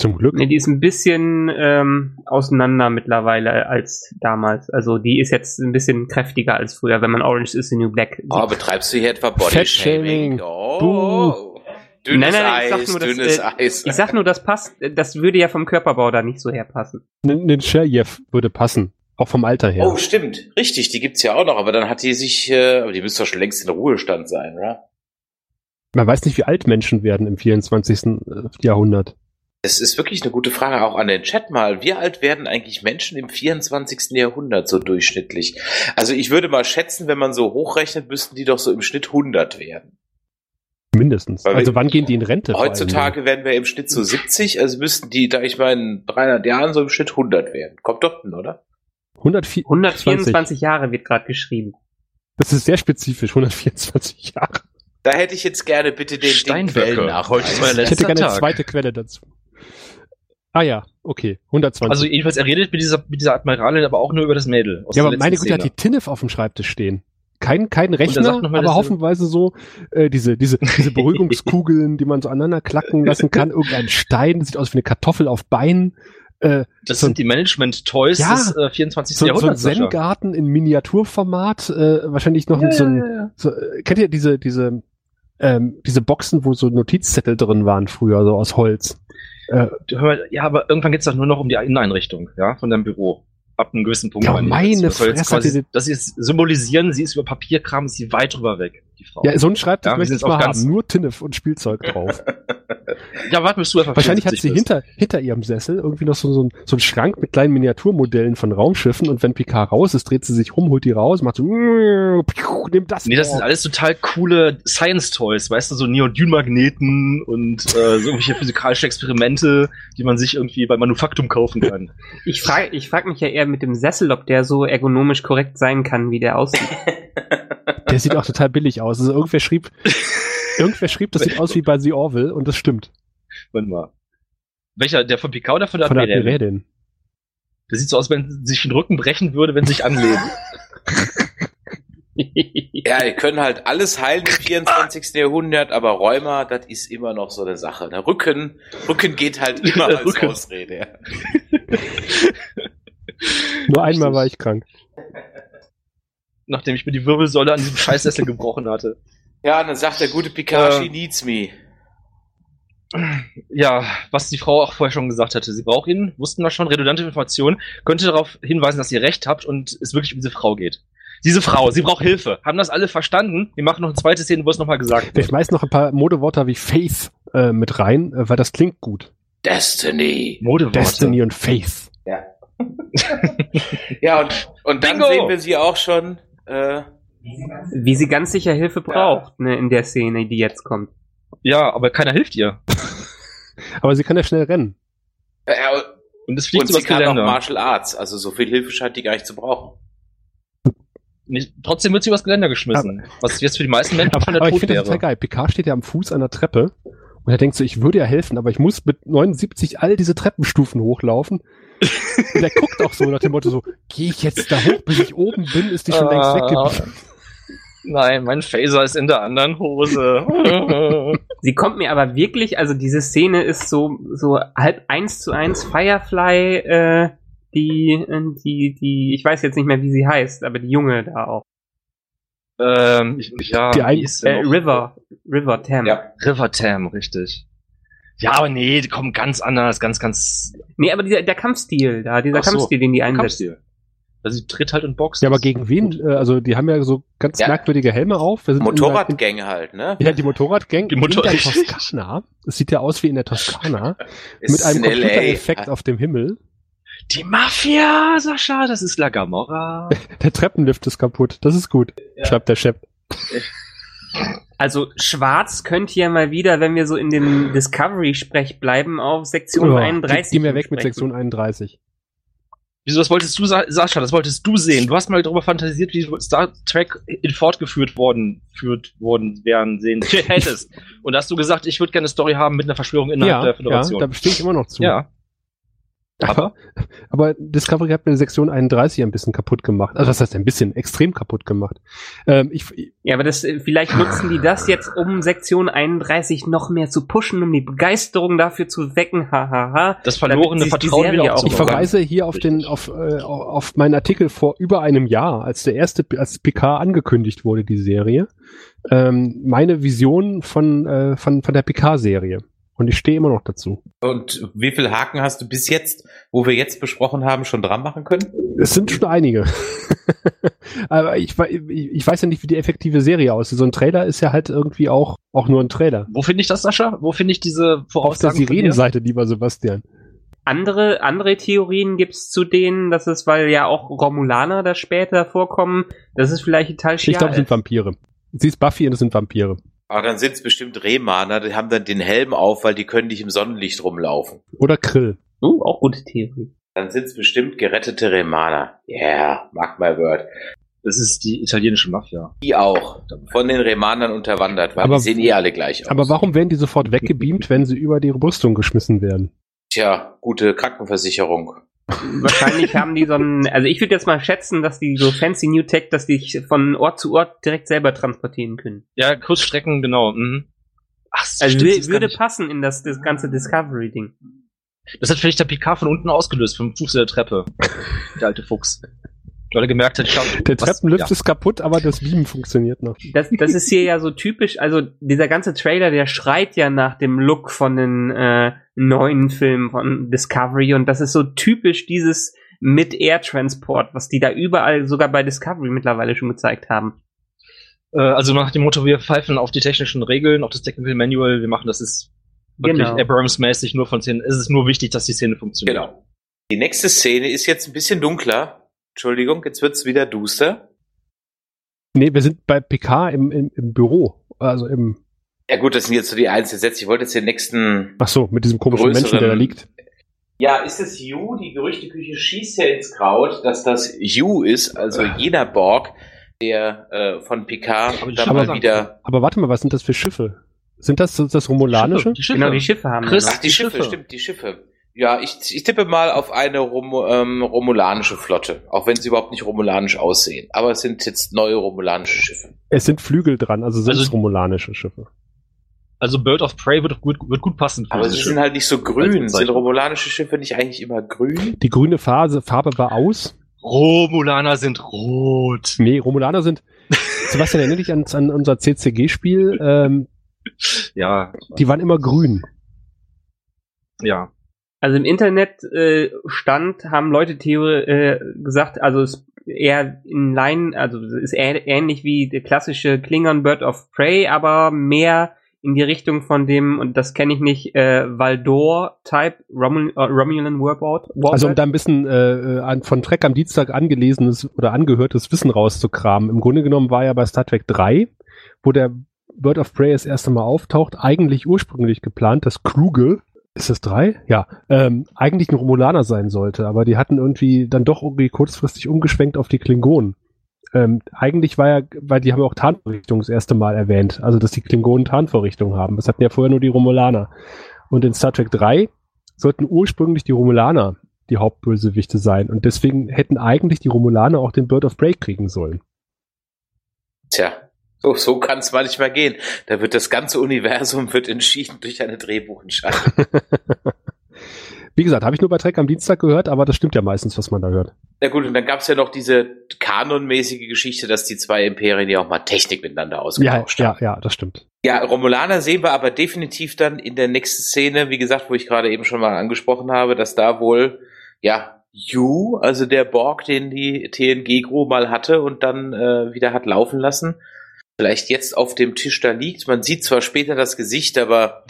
Zum Glück. Nee, die ist ein bisschen ähm, auseinander mittlerweile als damals. Also die ist jetzt ein bisschen kräftiger als früher, wenn man Orange is the New Black sieht. Oh, betreibst du hier etwa Body Fettshaming. Shaming? Oh. Dünnes Nein, nein, ich sag Eis, nur, dass, dünnes äh, Eis. Ich sag nur, das passt, das würde ja vom Körperbau da nicht so herpassen. Ein ein Sherjev würde passen. Auch vom Alter her. Oh, stimmt. Richtig, die gibt's ja auch noch, aber dann hat die sich, äh, aber die müsste doch schon längst in Ruhestand sein, oder? Man weiß nicht, wie alt Menschen werden im 24. Jahrhundert. Es ist wirklich eine gute Frage, auch an den Chat mal. Wie alt werden eigentlich Menschen im 24. Jahrhundert so durchschnittlich? Also ich würde mal schätzen, wenn man so hochrechnet, müssten die doch so im Schnitt 100 werden. Mindestens. Weil also wann gehen die in Rente? Heutzutage werden wir im Schnitt so 70, also müssten die, da ich mal in 300 Jahren so im Schnitt 100 werden. Kommt doch hin, oder? 104, 124 Jahre wird gerade geschrieben. Das ist sehr spezifisch, 124 Jahre. Da hätte ich jetzt gerne bitte den, den. Quellennachweis. Heute ist mein Ich hätte Letzter gerne eine Tag. zweite Quelle dazu. Ah ja, okay, 120. Also jedenfalls, er redet mit dieser, mit dieser Admiralin aber auch nur über das Mädel. aus ja, aber meine Güte, hat die. Tinnef auf dem Schreibtisch stehen. Kein, kein er Rechner, mal, aber er- hoffenweise so äh, diese, diese, diese Beruhigungskugeln, die man so aneinander klacken lassen kann. Irgendein Stein, sieht aus wie eine Kartoffel auf Beinen. Äh, Das so- sind die Management-Toys Ja. des äh, 24. so, so ein Jahrhunderts. Zen-Garten in Miniaturformat, äh, wahrscheinlich noch Ja, so ein, ja, so, äh, kennt ihr diese, diese, ähm, diese Boxen, wo so Notizzettel drin waren früher, so aus Holz? Äh, ja, aber irgendwann geht's doch nur noch um die Inneneinrichtung, ja, von deinem Büro. Ab einem gewissen Punkt. Ja, meine. Das Fresse, quasi, das ist symbolisieren, sie ist über Papierkram, ist sie weit drüber weg, die Frau. ja, so ein Schreibtisch Ja, möchte ich mal haben. Nur Tinnef und Spielzeug drauf. ja warte, bis du einfach Wahrscheinlich hat 74 sie bist. hinter, hinter ihrem Sessel irgendwie noch so, so, ein, so einen Schrank mit kleinen Miniaturmodellen von Raumschiffen und wenn Picard raus ist, dreht sie sich rum, holt die raus, macht so, nimm das. Nee, das sind alles total coole Science-Toys, weißt du, so Neodynmagneten und äh, so irgendwelche physikalische Experimente, die man sich irgendwie bei Manufaktum kaufen kann. Ich frage ich frag mich ja eher mit dem Sessel, ob der so ergonomisch korrekt sein kann, wie der aussieht. Der sieht auch total billig aus. Also irgendwer schrieb, irgendwer schrieb, das sieht aus wie bei The Orville und das stimmt. Warte mal. Welcher, der von Picard oder von der Von der Admirärin? Admirätin. Der sieht so aus, wenn sich den Rücken brechen würde, wenn sie sich anlehnt. Ja, wir können halt alles heilen im 24. Jahrhundert, aber Rheuma, das ist immer noch so eine Sache. Der Rücken, Rücken geht halt immer als Rücken. Ausrede. Ja. Nur einmal war ich krank. Nachdem ich mir die Wirbelsäule an diesem Scheißsessel gebrochen hatte. ja, dann sagt der gute Picard, Ähm. she needs me. Ja, was die Frau auch vorher schon gesagt hatte. Sie braucht ihn, wussten wir schon, redundante Informationen, könnte darauf hinweisen, dass ihr recht habt und es wirklich um diese Frau geht. Diese Frau, sie braucht Hilfe. Haben das alle verstanden? Wir machen noch eine zweite Szene, wo es nochmal gesagt Ich wird. schmeiß noch ein paar Modeworte wie Faith äh, mit rein, äh, weil das klingt gut. Destiny. Modeworte. Destiny und Faith. Ja. ja, und, und dann Bingo! sehen wir sie auch schon. Äh, wie sie ganz sicher Hilfe braucht, ne, in der Szene, die jetzt kommt. Ja, aber keiner hilft ihr. Aber sie kann ja schnell rennen. äh, Und es fliegt und so sie übers kann auch Geländer. Martial Arts. Also so viel Hilfe scheint die gar nicht zu brauchen. Nicht, trotzdem wird sie übers Geländer geschmissen. was jetzt für die meisten Menschen schon der Aber ich Tod finde das total geil. Picard steht ja am Fuß einer Treppe und er denkt so, ich würde ja helfen, aber ich muss mit 79 all diese Treppenstufen hochlaufen. und er guckt auch so nach dem Motto so, gehe ich jetzt da hoch, bis ich oben bin, ist die schon längst Ah. weggeblieben. Nein, mein Phaser ist in der anderen Hose. Sie kommt mir aber wirklich, also diese Szene ist so, so halb eins zu eins Firefly, äh, die, äh, die, die, ich weiß jetzt nicht mehr, wie sie heißt, aber die Junge da auch. Ähm, ich, ja, Die ein- Äh? River, River Tam. Ja. River Tam, richtig. Ja, aber nee, die kommen ganz anders, ganz, ganz Nee, aber dieser, der Kampfstil da, dieser so, Kampfstil, den die einsetzt. Kampfstil. Also sie tritt halt und boxt. Ja, aber gegen wen? Äh, Also die haben ja so ganz Ja. merkwürdige Helme auf. In Motorradgänge halt, ne? Ja, die Motorradgang Die Motor- in der. Toskana. Es sieht ja aus wie in der Toskana. Mit einem in. Computereffekt auf dem Himmel. Die Mafia, Sascha, das ist La Gamorra. Der Treppenlift ist kaputt. Das ist gut, schreibt der Chef. Also schwarz könnte ja mal wieder, wenn wir so in dem Discovery-Sprech bleiben, auf Sektion Oh, 31. Geh, geh mir weg mit. Sektion 31. Wieso, das wolltest du, Sa- Sascha, das wolltest du sehen. Du hast mal darüber fantasiert, wie Star Trek in fortgeführt worden, führt worden wären, sehen hättest. Und da hast du gesagt, ich würde gerne eine Story haben mit einer Verschwörung innerhalb Ja, der ja, Föderation. da stehe ich immer noch zu. Ja. Aber, aber Discovery hat mir Sektion 31 ein bisschen kaputt gemacht. Also das heißt ein bisschen extrem kaputt gemacht. Ähm, ich, Ja, aber das, äh, vielleicht nutzen die das jetzt, um Sektion 31 noch mehr zu pushen, um die Begeisterung dafür zu wecken, hahaha. Das verlorene Vertrauen Serie wieder auch ich verweise hier auf den auf, äh, auf meinen Artikel vor über einem Jahr, als der erste als PK angekündigt wurde, die Serie. Ähm, meine Vision von äh, von von der PK-Serie. Und ich stehe immer noch dazu. Und wie viel Haken hast du bis jetzt, wo wir jetzt besprochen haben, schon dran machen können? Es sind schon einige. Aber ich, ich, weiß ja nicht, wie die effektive Serie aussieht. So ein Trailer ist ja halt irgendwie auch, auch nur ein Trailer. Wo finde ich das, Sascha? Wo finde ich diese Auf der Voraussagen? von dir? Sirenenseite, lieber Sebastian. Andere, andere Theorien gibt's zu denen, dass es, weil ja auch Romulaner da später vorkommen, dass es vielleicht Ital Ich glaube, es sind Vampire. Sie ist Buffy und es sind Vampire. Aber dann sind es bestimmt Remaner, die haben dann den Helm auf, weil die können nicht im Sonnenlicht rumlaufen. Oder Krill. Uh, auch gute Theorie. Dann sind es bestimmt gerettete Remaner. Yeah, mark my word. Das ist die italienische Mafia. Die auch. Von den Remanern unterwandert, weil Aber- die sehen eh alle gleich aus. Aber warum werden die sofort weggebeamt, wenn sie über die Rüstung geschmissen werden? Tja, gute Krankenversicherung. Wahrscheinlich haben die so einen, also ich würde jetzt mal schätzen, dass die so fancy New Tech, dass die von Ort zu Ort direkt selber transportieren können. Ja, Kurzstrecken, genau. Mhm. Ach, Also stimmt, würde passen in das, das ganze Discovery-Ding. das hat vielleicht der PK von unten ausgelöst, vom Fuß der Treppe. der alte Fuchs. Er gemerkt hat, ich hab, Der was- Treppenlift ja. ist kaputt, aber das Beamen funktioniert noch. Das, das ist hier ja so typisch, also dieser ganze Trailer, der schreit ja nach dem Look von den äh, neuen Filmen von Discovery und das ist so typisch dieses mit Air Transport, was die da überall sogar bei Discovery mittlerweile schon gezeigt haben. Äh, also nach dem Motto, wir pfeifen auf die technischen Regeln, auf das Technical Manual, wir machen das ist wirklich Genau. Abrams-mäßig nur von Szenen. Es ist nur wichtig, dass die Szene funktioniert. Genau. Die nächste Szene ist jetzt ein bisschen dunkler. Entschuldigung, jetzt wird's wieder duster. Nee, wir sind bei PK im, im, im Büro. Also im, Ja gut, das sind jetzt so die einzelnen Sätze. Ich wollte jetzt den nächsten... ach so, mit diesem komischen Größeren- Menschen, der da liegt. Ja, ist es You? Die Gerüchteküche schießt ja ins Kraut, dass das You ist, also jener Borg, der äh, von Picard Aber die dann Schiffe mal wieder... Aber warte mal, was sind das für Schiffe? Sind das das, Romulanische? Die Schiffe. Genau, die Schiffe haben Chris- wir Ach, die, die Schiffe, Schiffe. stimmt, die Schiffe. Ja, ich, ich tippe mal auf eine Rom, ähm, romulanische Flotte, auch wenn sie überhaupt nicht romulanisch aussehen. Aber es sind jetzt neue romulanische Schiffe. Es sind Flügel dran, also sind es Also- romulanische Schiffe. Also Bird of Prey wird gut, wird gut passen. für Aber sie Schiffe. sind halt nicht so grün. Sind romulanische Schiffe nicht eigentlich immer grün? Die grüne Phase, Farbe war aus. Romulaner sind rot. Nee, Romulaner sind. Sebastian, erinnere dich an, an unser CCG-Spiel. Ähm, Ja, die waren immer grün. ja. Also im Internet äh, stand, haben Leute Theorie äh, gesagt, also es eher in Line, also es ist äh ähnlich wie der klassische Klingon Bird of Prey, aber mehr in die Richtung von dem, und das kenne ich nicht, äh, Valdor-Type Romul äh, Romulan. Warbird. Also um da ein bisschen äh, an, von Trek am Dienstag angelesenes oder angehörtes Wissen rauszukramen. Im Grunde genommen war ja bei Star Trek 3, wo der Bird of Prey das erste Mal auftaucht, eigentlich ursprünglich geplant, dass Krugel, ist das drei? Ja, ähm, eigentlich ein Romulaner sein sollte, aber die hatten irgendwie dann doch irgendwie kurzfristig umgeschwenkt auf die Klingonen. Ähm, eigentlich war ja, weil die haben ja auch Tarnvorrichtung das erste Mal erwähnt, also dass die Klingonen Tarnvorrichtung haben. Das hatten ja vorher nur die Romulaner. Und in Star Trek 3 sollten ursprünglich die Romulaner die Hauptbösewichte sein. Und deswegen hätten eigentlich die Romulaner auch den Bird of Prey kriegen sollen. Tja, so, so kann es manchmal gehen. Da wird das ganze Universum wird entschieden durch eine Drehbuchentscheidung. Wie gesagt, habe ich nur bei Trek am Dienstag gehört, aber das stimmt ja meistens, was man da hört. Na gut, und dann gab es ja noch diese kanonmäßige Geschichte, dass die zwei Imperien ja auch mal Technik miteinander Ja, ausgetauscht ja, haben. ja, das stimmt. Ja, Romulaner sehen wir aber definitiv dann in der nächsten Szene, wie gesagt, wo ich gerade eben schon mal angesprochen habe, dass da wohl, ja, Yu, also der Borg, den die TNG-Crew mal hatte und dann äh, wieder hat laufen lassen, vielleicht jetzt auf dem Tisch da liegt. Man sieht zwar später das Gesicht, aber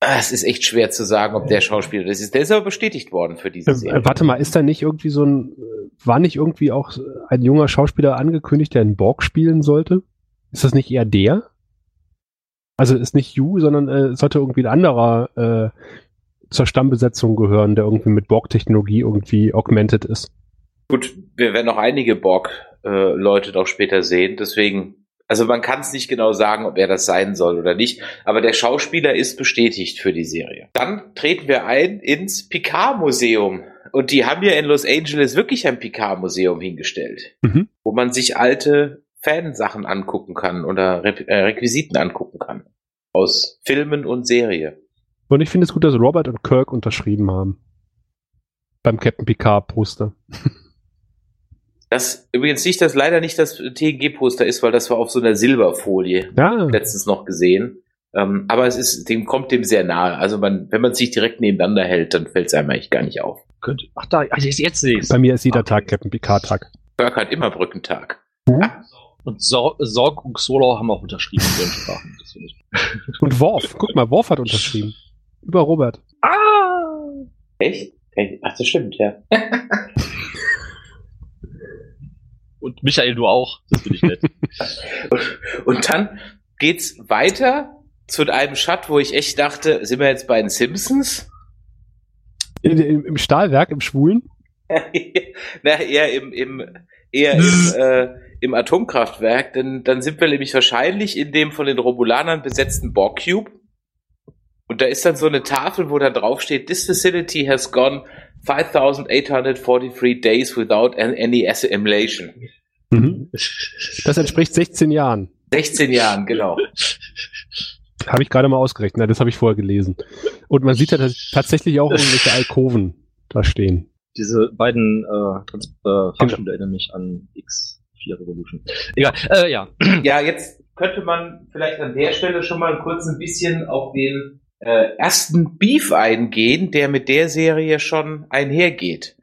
ah, es ist echt schwer zu sagen, ob der Schauspieler das ist. Der ist aber bestätigt worden für diese Äh, Serie. warte mal, ist da nicht irgendwie so ein, äh, war nicht irgendwie auch ein junger Schauspieler angekündigt, der einen Borg spielen sollte? Ist das nicht eher der? Also ist nicht Yu, sondern äh, sollte irgendwie ein anderer äh, zur Stammbesetzung gehören, der irgendwie mit Borg-Technologie irgendwie augmented ist. Gut, wir werden noch einige Borg-Leute doch später sehen, deswegen, also man kann es nicht genau sagen, ob er das sein soll oder nicht, aber der Schauspieler ist bestätigt für die Serie. Dann treten wir ein ins Picard-Museum. Und die haben ja in Los Angeles wirklich ein Picard-Museum hingestellt, Mhm. wo man sich alte Fansachen angucken kann oder Re äh, Requisiten angucken kann. Aus Filmen und Serie. Und ich finde es gut, dass Robert und Kirk unterschrieben haben. Beim Captain Picard Poster. Das übrigens nicht, dass leider nicht das TNG-Poster ist, weil das war auf so einer Silberfolie. Ja, letztens noch gesehen. Ähm, aber es ist, dem kommt dem sehr nahe. Also man, wenn man sich direkt nebeneinander hält, dann fällt es einem eigentlich gar nicht auf. Könnte, ach da, ach, jetzt, sehe ich's. bei mir ist jeder Okay. Tag Captain Picard Tag. Kirk hat immer Brückentag. Und Sor Sorg und Solo haben auch unterschrieben in ihren Sprachen. Ich. Und Worf, guck mal, Worf hat unterschrieben. Über Robert. Ah! Echt? Echt? Ach, das stimmt, ja. Und Michael, du auch. Das finde ich nett. Und dann geht's weiter zu einem Shot, wo ich echt dachte, sind wir jetzt bei den Simpsons? In, im, Im Stahlwerk, im Schwulen. Na, eher im, im, eher im, äh, im Atomkraftwerk, denn dann sind wir nämlich wahrscheinlich in dem von den Romulanern besetzten Borg Cube. Und da ist dann so eine Tafel, wo da drauf steht, this facility has gone 5843 days without an- any assimilation. Mhm. Das entspricht 16 Jahren. 16 Jahren, genau. Habe ich gerade mal ausgerechnet. Na, das habe ich vorher gelesen. Und man sieht ja dass tatsächlich auch irgendwelche Alkoven da stehen. Diese beiden äh, Trans äh, Fahrstühle erinnern mich an X4 Revolution. Egal, äh, ja. Ja, jetzt könnte man vielleicht an der Stelle schon mal kurz ein bisschen auf den äh, ersten Beef eingehen, der mit der Serie schon einhergeht.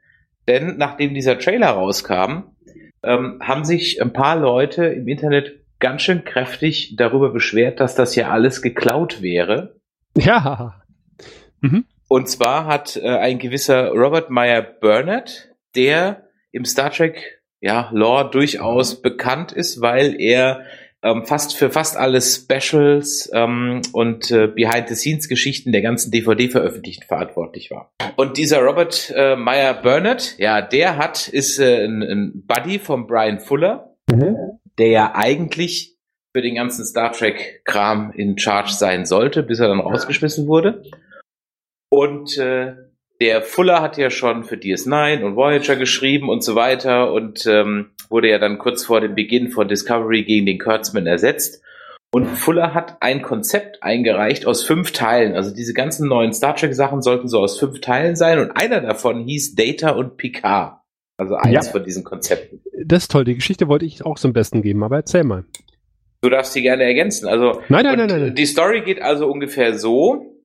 Denn nachdem dieser Trailer rauskam, ähm, haben sich ein paar Leute im Internet ganz schön kräftig darüber beschwert, dass das ja alles geklaut wäre. Ja. Und zwar hat äh, ein gewisser Robert Meyer Burnett, der im Star Trek ja, Lore durchaus bekannt ist, weil er ähm, fast für fast alle Specials ähm, und äh, Behind-the-Scenes-Geschichten der ganzen DVD-Veröffentlichten verantwortlich war. Und dieser Robert äh, Meyer Burnett, ja, der hat, ist äh, ein, ein Buddy von Brian Fuller, der ja eigentlich für den ganzen Star Trek-Kram in Charge sein sollte, bis er dann rausgeschmissen wurde. Und äh, der Fuller hat ja schon für DS9 und Voyager geschrieben und so weiter und ähm, wurde ja dann kurz vor dem Beginn von Discovery gegen den Kurtzman ersetzt. Und Fuller hat ein Konzept eingereicht aus fünf Teilen. Also diese ganzen neuen Star Trek Sachen sollten so aus fünf Teilen sein und einer davon hieß Data und Picard. Also eins Ja. von diesen Konzepten. Das ist toll. Die Geschichte wollte ich auch zum Besten geben, aber erzähl mal. Du darfst sie gerne ergänzen. Also Nein, nein, nein, nein. Die Story geht also ungefähr so,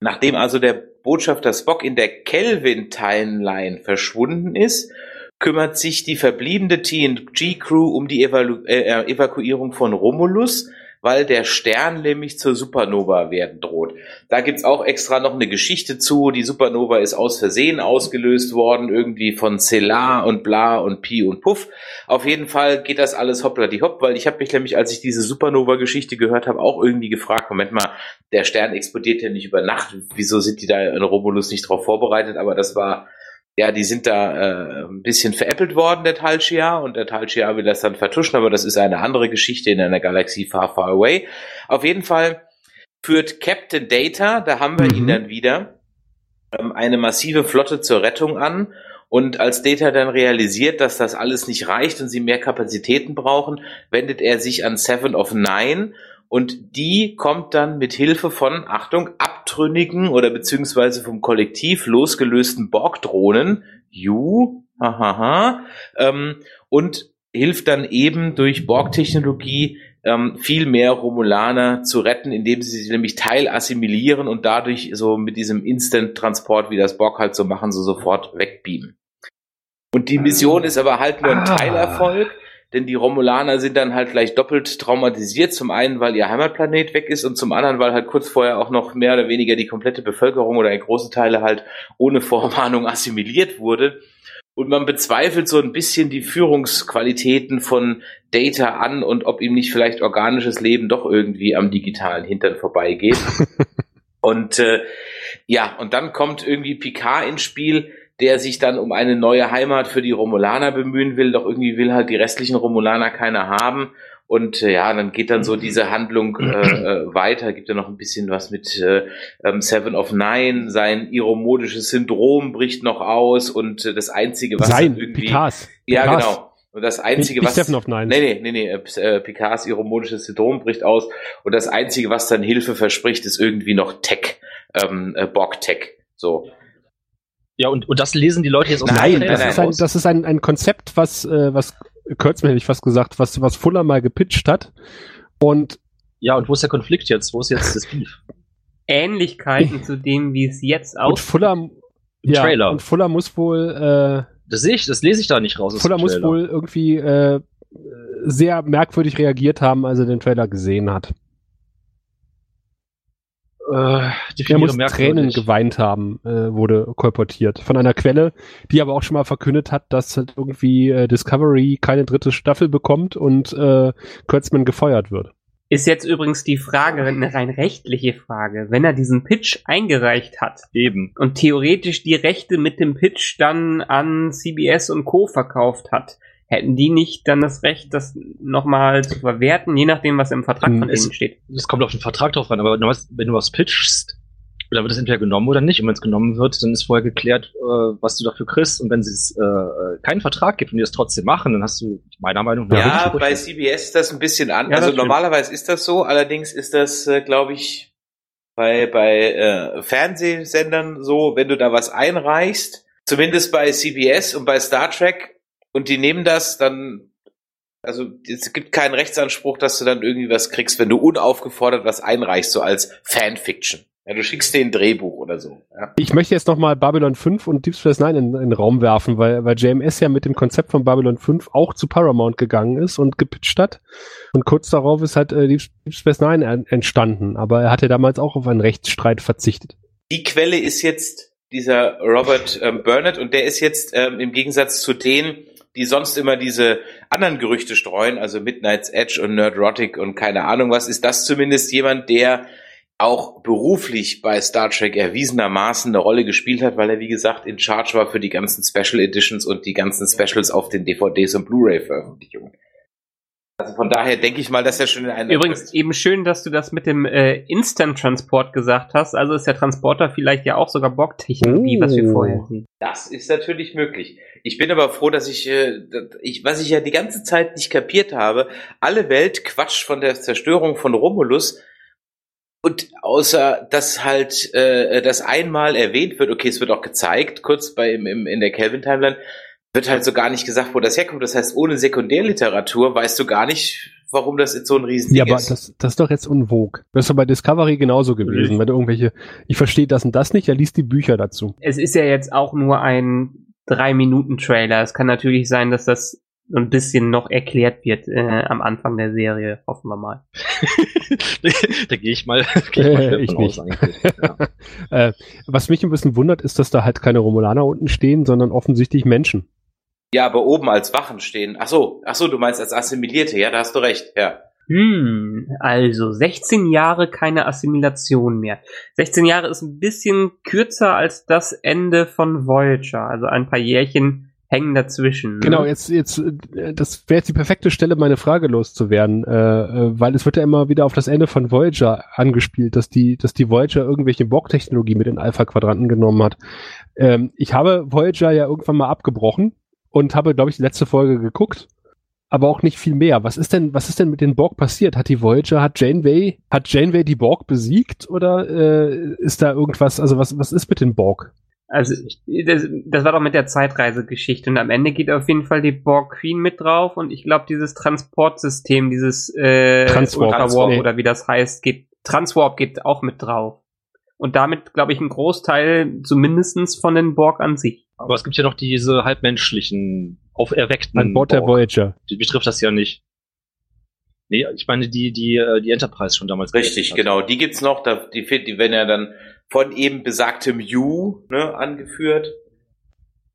nachdem also der Botschafter Spock in der Kelvin-Timeline verschwunden ist, kümmert sich die verbliebene TNG-Crew um die Evalu äh, Evakuierung von Romulus, weil der Stern nämlich zur Supernova werden droht. Da gibt's auch extra noch eine Geschichte zu. Die Supernova ist aus Versehen ausgelöst worden, irgendwie von Celar und bla und Pi und Puff. Auf jeden Fall geht das alles hoppla die hopp, weil ich habe mich nämlich, als ich diese Supernova-Geschichte gehört habe, auch irgendwie gefragt, Moment mal, der Stern explodiert ja nicht über Nacht, wieso sind die da in Romulus nicht drauf vorbereitet? Aber das war, ja, die sind da äh, ein bisschen veräppelt worden, der Tal Shiar, und der Tal Shiar will das dann vertuschen, aber das ist eine andere Geschichte in einer Galaxie far, far away. Auf jeden Fall führt Captain Data, da haben wir Mhm. ihn dann wieder, ähm, eine massive Flotte zur Rettung an. Und als Data dann realisiert, dass das alles nicht reicht und sie mehr Kapazitäten brauchen, wendet er sich an Seven of Nine und die kommt dann mit Hilfe von, Achtung, abtrünnigen oder beziehungsweise vom Kollektiv losgelösten Borg-Drohnen, Ju, hahaha, ähm, und hilft dann eben durch Borg-Technologie ähm, viel mehr Romulaner zu retten, indem sie sie nämlich teilassimilieren und dadurch so mit diesem Instant-Transport, wie das Borg halt so machen, so sofort wegbeamen. Und die Mission ist aber halt nur ein Ah. Teilerfolg, denn die Romulaner sind dann halt gleich doppelt traumatisiert. Zum einen, weil ihr Heimatplanet weg ist und zum anderen, weil halt kurz vorher auch noch mehr oder weniger die komplette Bevölkerung oder große Teile halt ohne Vorwarnung assimiliert wurde. Und man bezweifelt so ein bisschen die Führungsqualitäten von Data an und ob ihm nicht vielleicht organisches Leben doch irgendwie am digitalen Hintern vorbeigeht. und äh, ja, und dann kommt irgendwie Picard ins Spiel, der sich dann um eine neue Heimat für die Romulaner bemühen will, doch irgendwie will halt die restlichen Romulaner keiner haben. Und äh, ja, dann geht dann so diese Handlung äh, äh, weiter. Gibt ja noch ein bisschen was mit äh, ähm, Seven of Nine. Sein iromodisches Syndrom bricht noch aus und äh, das einzige, was Sein, irgendwie Picards. ja Picards. genau. Und das einzige, was Seven of Nine. nee nee nee nee äh, äh, Picards iromodisches Syndrom bricht aus und das einzige, was dann Hilfe verspricht, ist irgendwie noch Tech, ähm, äh, Borg Tech. So. Ja, und, und das lesen die Leute jetzt aus Nein, dem nein, das, nein, ist ein, das ist ein, ein Konzept, was, äh, was Kurtzman hätte ich fast gesagt, was, was Fuller mal gepitcht hat. Und Ja, und wo ist der Konflikt jetzt? Wo ist jetzt das Beef? Ähnlichkeiten zu dem, wie es jetzt Und aussieht. Fuller, Im ja, Trailer. und Fuller muss wohl, Das sehe ich, das lese ich da nicht raus. äh, aus Fuller muss wohl irgendwie äh, sehr merkwürdig reagiert haben, als er den Trailer gesehen hat. Äh, Er muss. Tränen geweint haben, äh, wurde kolportiert. Von einer Quelle, die aber auch schon mal verkündet hat, dass halt irgendwie äh, Discovery keine dritte Staffel bekommt und äh, Kurtzman gefeuert wird. Ist jetzt übrigens die Frage, eine rein rechtliche Frage. Wenn er diesen Pitch eingereicht hat Eben. und theoretisch die Rechte mit dem Pitch dann an CBS und Co. verkauft hat, hätten die nicht dann das Recht, das nochmal zu verwerten, je nachdem, was im Vertrag Hm, von es- denen steht? Es kommt auf den Vertrag drauf an, aber wenn du was, wenn du was pitchst, dann wird es entweder genommen oder nicht. Und wenn es genommen wird, dann ist vorher geklärt, äh, was du dafür kriegst. Und wenn es äh, keinen Vertrag gibt und die es trotzdem machen, dann hast du meiner Meinung nach Ja, bei CBS ist das ein bisschen an. Ja, das also normalerweise ist das so, allerdings ist das, äh, glaube ich, bei, bei äh, Fernsehsendern so, wenn du da was einreichst, zumindest bei CBS und bei Star Trek, und die nehmen das, dann, also es gibt keinen Rechtsanspruch, dass du dann irgendwie was kriegst, wenn du unaufgefordert was einreichst, so als Fanfiction. Ja, du schickst dir ein Drehbuch oder so. Ja. Ich möchte jetzt nochmal Babylon 5 und Deep Space Nine in, in den Raum werfen, weil, weil JMS ja mit dem Konzept von Babylon 5 auch zu Paramount gegangen ist und gepitcht hat. Und kurz darauf ist halt äh, Deep, Deep Space Nine en- entstanden. Aber er hatte damals auch auf einen Rechtsstreit verzichtet. Die Quelle ist jetzt dieser Robert ähm, Burnett und der ist jetzt ähm, im Gegensatz zu denen, die sonst immer diese anderen Gerüchte streuen, also Midnight's Edge und Nerdrotic und keine Ahnung was, ist das zumindest jemand, der auch beruflich bei Star Trek erwiesenermaßen eine Rolle gespielt hat, weil er, wie gesagt, in Charge war für die ganzen Special Editions und die ganzen Specials auf den DVDs und Blu-ray-Veröffentlichungen. Also von daher denke ich mal, dass er schon in einer Übrigens, eben schön, dass du das mit dem äh, Instant-Transport gesagt hast. Also ist der Transporter vielleicht ja auch sogar Borg-Technologie, Oh. was wir vorher sehen. Das ist natürlich möglich. Ich bin aber froh, dass ich, äh, ich, was ich ja die ganze Zeit nicht kapiert habe, alle Welt quatscht von der Zerstörung von Romulus und außer dass halt äh, das einmal erwähnt wird, okay, es wird auch gezeigt, kurz bei im, im, in der Kelvin Timeline, wird halt so gar nicht gesagt, wo das herkommt. Das heißt, ohne Sekundärliteratur weißt du gar nicht, warum das jetzt so ein Riesending Ja, aber ist. das, das ist doch jetzt unwog. Das ist doch bei Discovery genauso gewesen. Wenn du irgendwelche, ich verstehe das und das nicht, er liest die Bücher dazu. Es ist ja jetzt auch nur ein drei Minuten Trailer. Es kann natürlich sein, dass das so ein bisschen noch erklärt wird äh, am Anfang der Serie. Hoffen wir mal. da gehe ich mal, geh ich mal schwer Ich aus. Ja. Äh, was mich ein bisschen wundert, ist, dass da halt keine Romulaner unten stehen, sondern offensichtlich Menschen. Ja, aber oben als Wachen stehen. Ach so, ach so, du meinst als Assimilierte. Ja, da hast du recht. Ja. Hm, also 16 Jahre keine Assimilation mehr. 16 Jahre ist ein bisschen kürzer als das Ende von Voyager. Also ein paar Jährchen hängen dazwischen. ne? Genau, jetzt, jetzt, äh, das wäre jetzt die perfekte Stelle, meine Frage loszuwerden, äh, äh, weil es wird ja immer wieder auf das Ende von Voyager angespielt, dass die, dass die Voyager irgendwelche Borg-Technologie mit in Alpha-Quadranten genommen hat. Ähm, ich habe Voyager ja irgendwann mal abgebrochen und habe, glaube ich, die letzte Folge geguckt, aber auch nicht viel mehr. Was ist denn, was ist denn mit den Borg passiert? Hat die Voyager, hat Janeway, hat Janeway die Borg besiegt oder äh, ist da irgendwas? Also was, was ist mit den Borg? Also das, das war doch mit der Zeitreisegeschichte und am Ende geht auf jeden Fall die Borg Queen mit drauf und ich glaube dieses Transportsystem, dieses äh, Transwarp. Ultrawarp Nee. oder wie das heißt, geht Transwarp geht auch mit drauf. Und damit, glaube ich, ein Großteil zumindestens von den Borg an sich. Aber es gibt ja noch diese halbmenschlichen, auferweckten. An Bord der. Voyager. Die betrifft das ja nicht. Nee, ich meine, die, die, äh, die Enterprise schon damals. Richtig, hat. genau. Die gibt's noch, da, die, die werden ja dann von eben besagtem You ne, angeführt.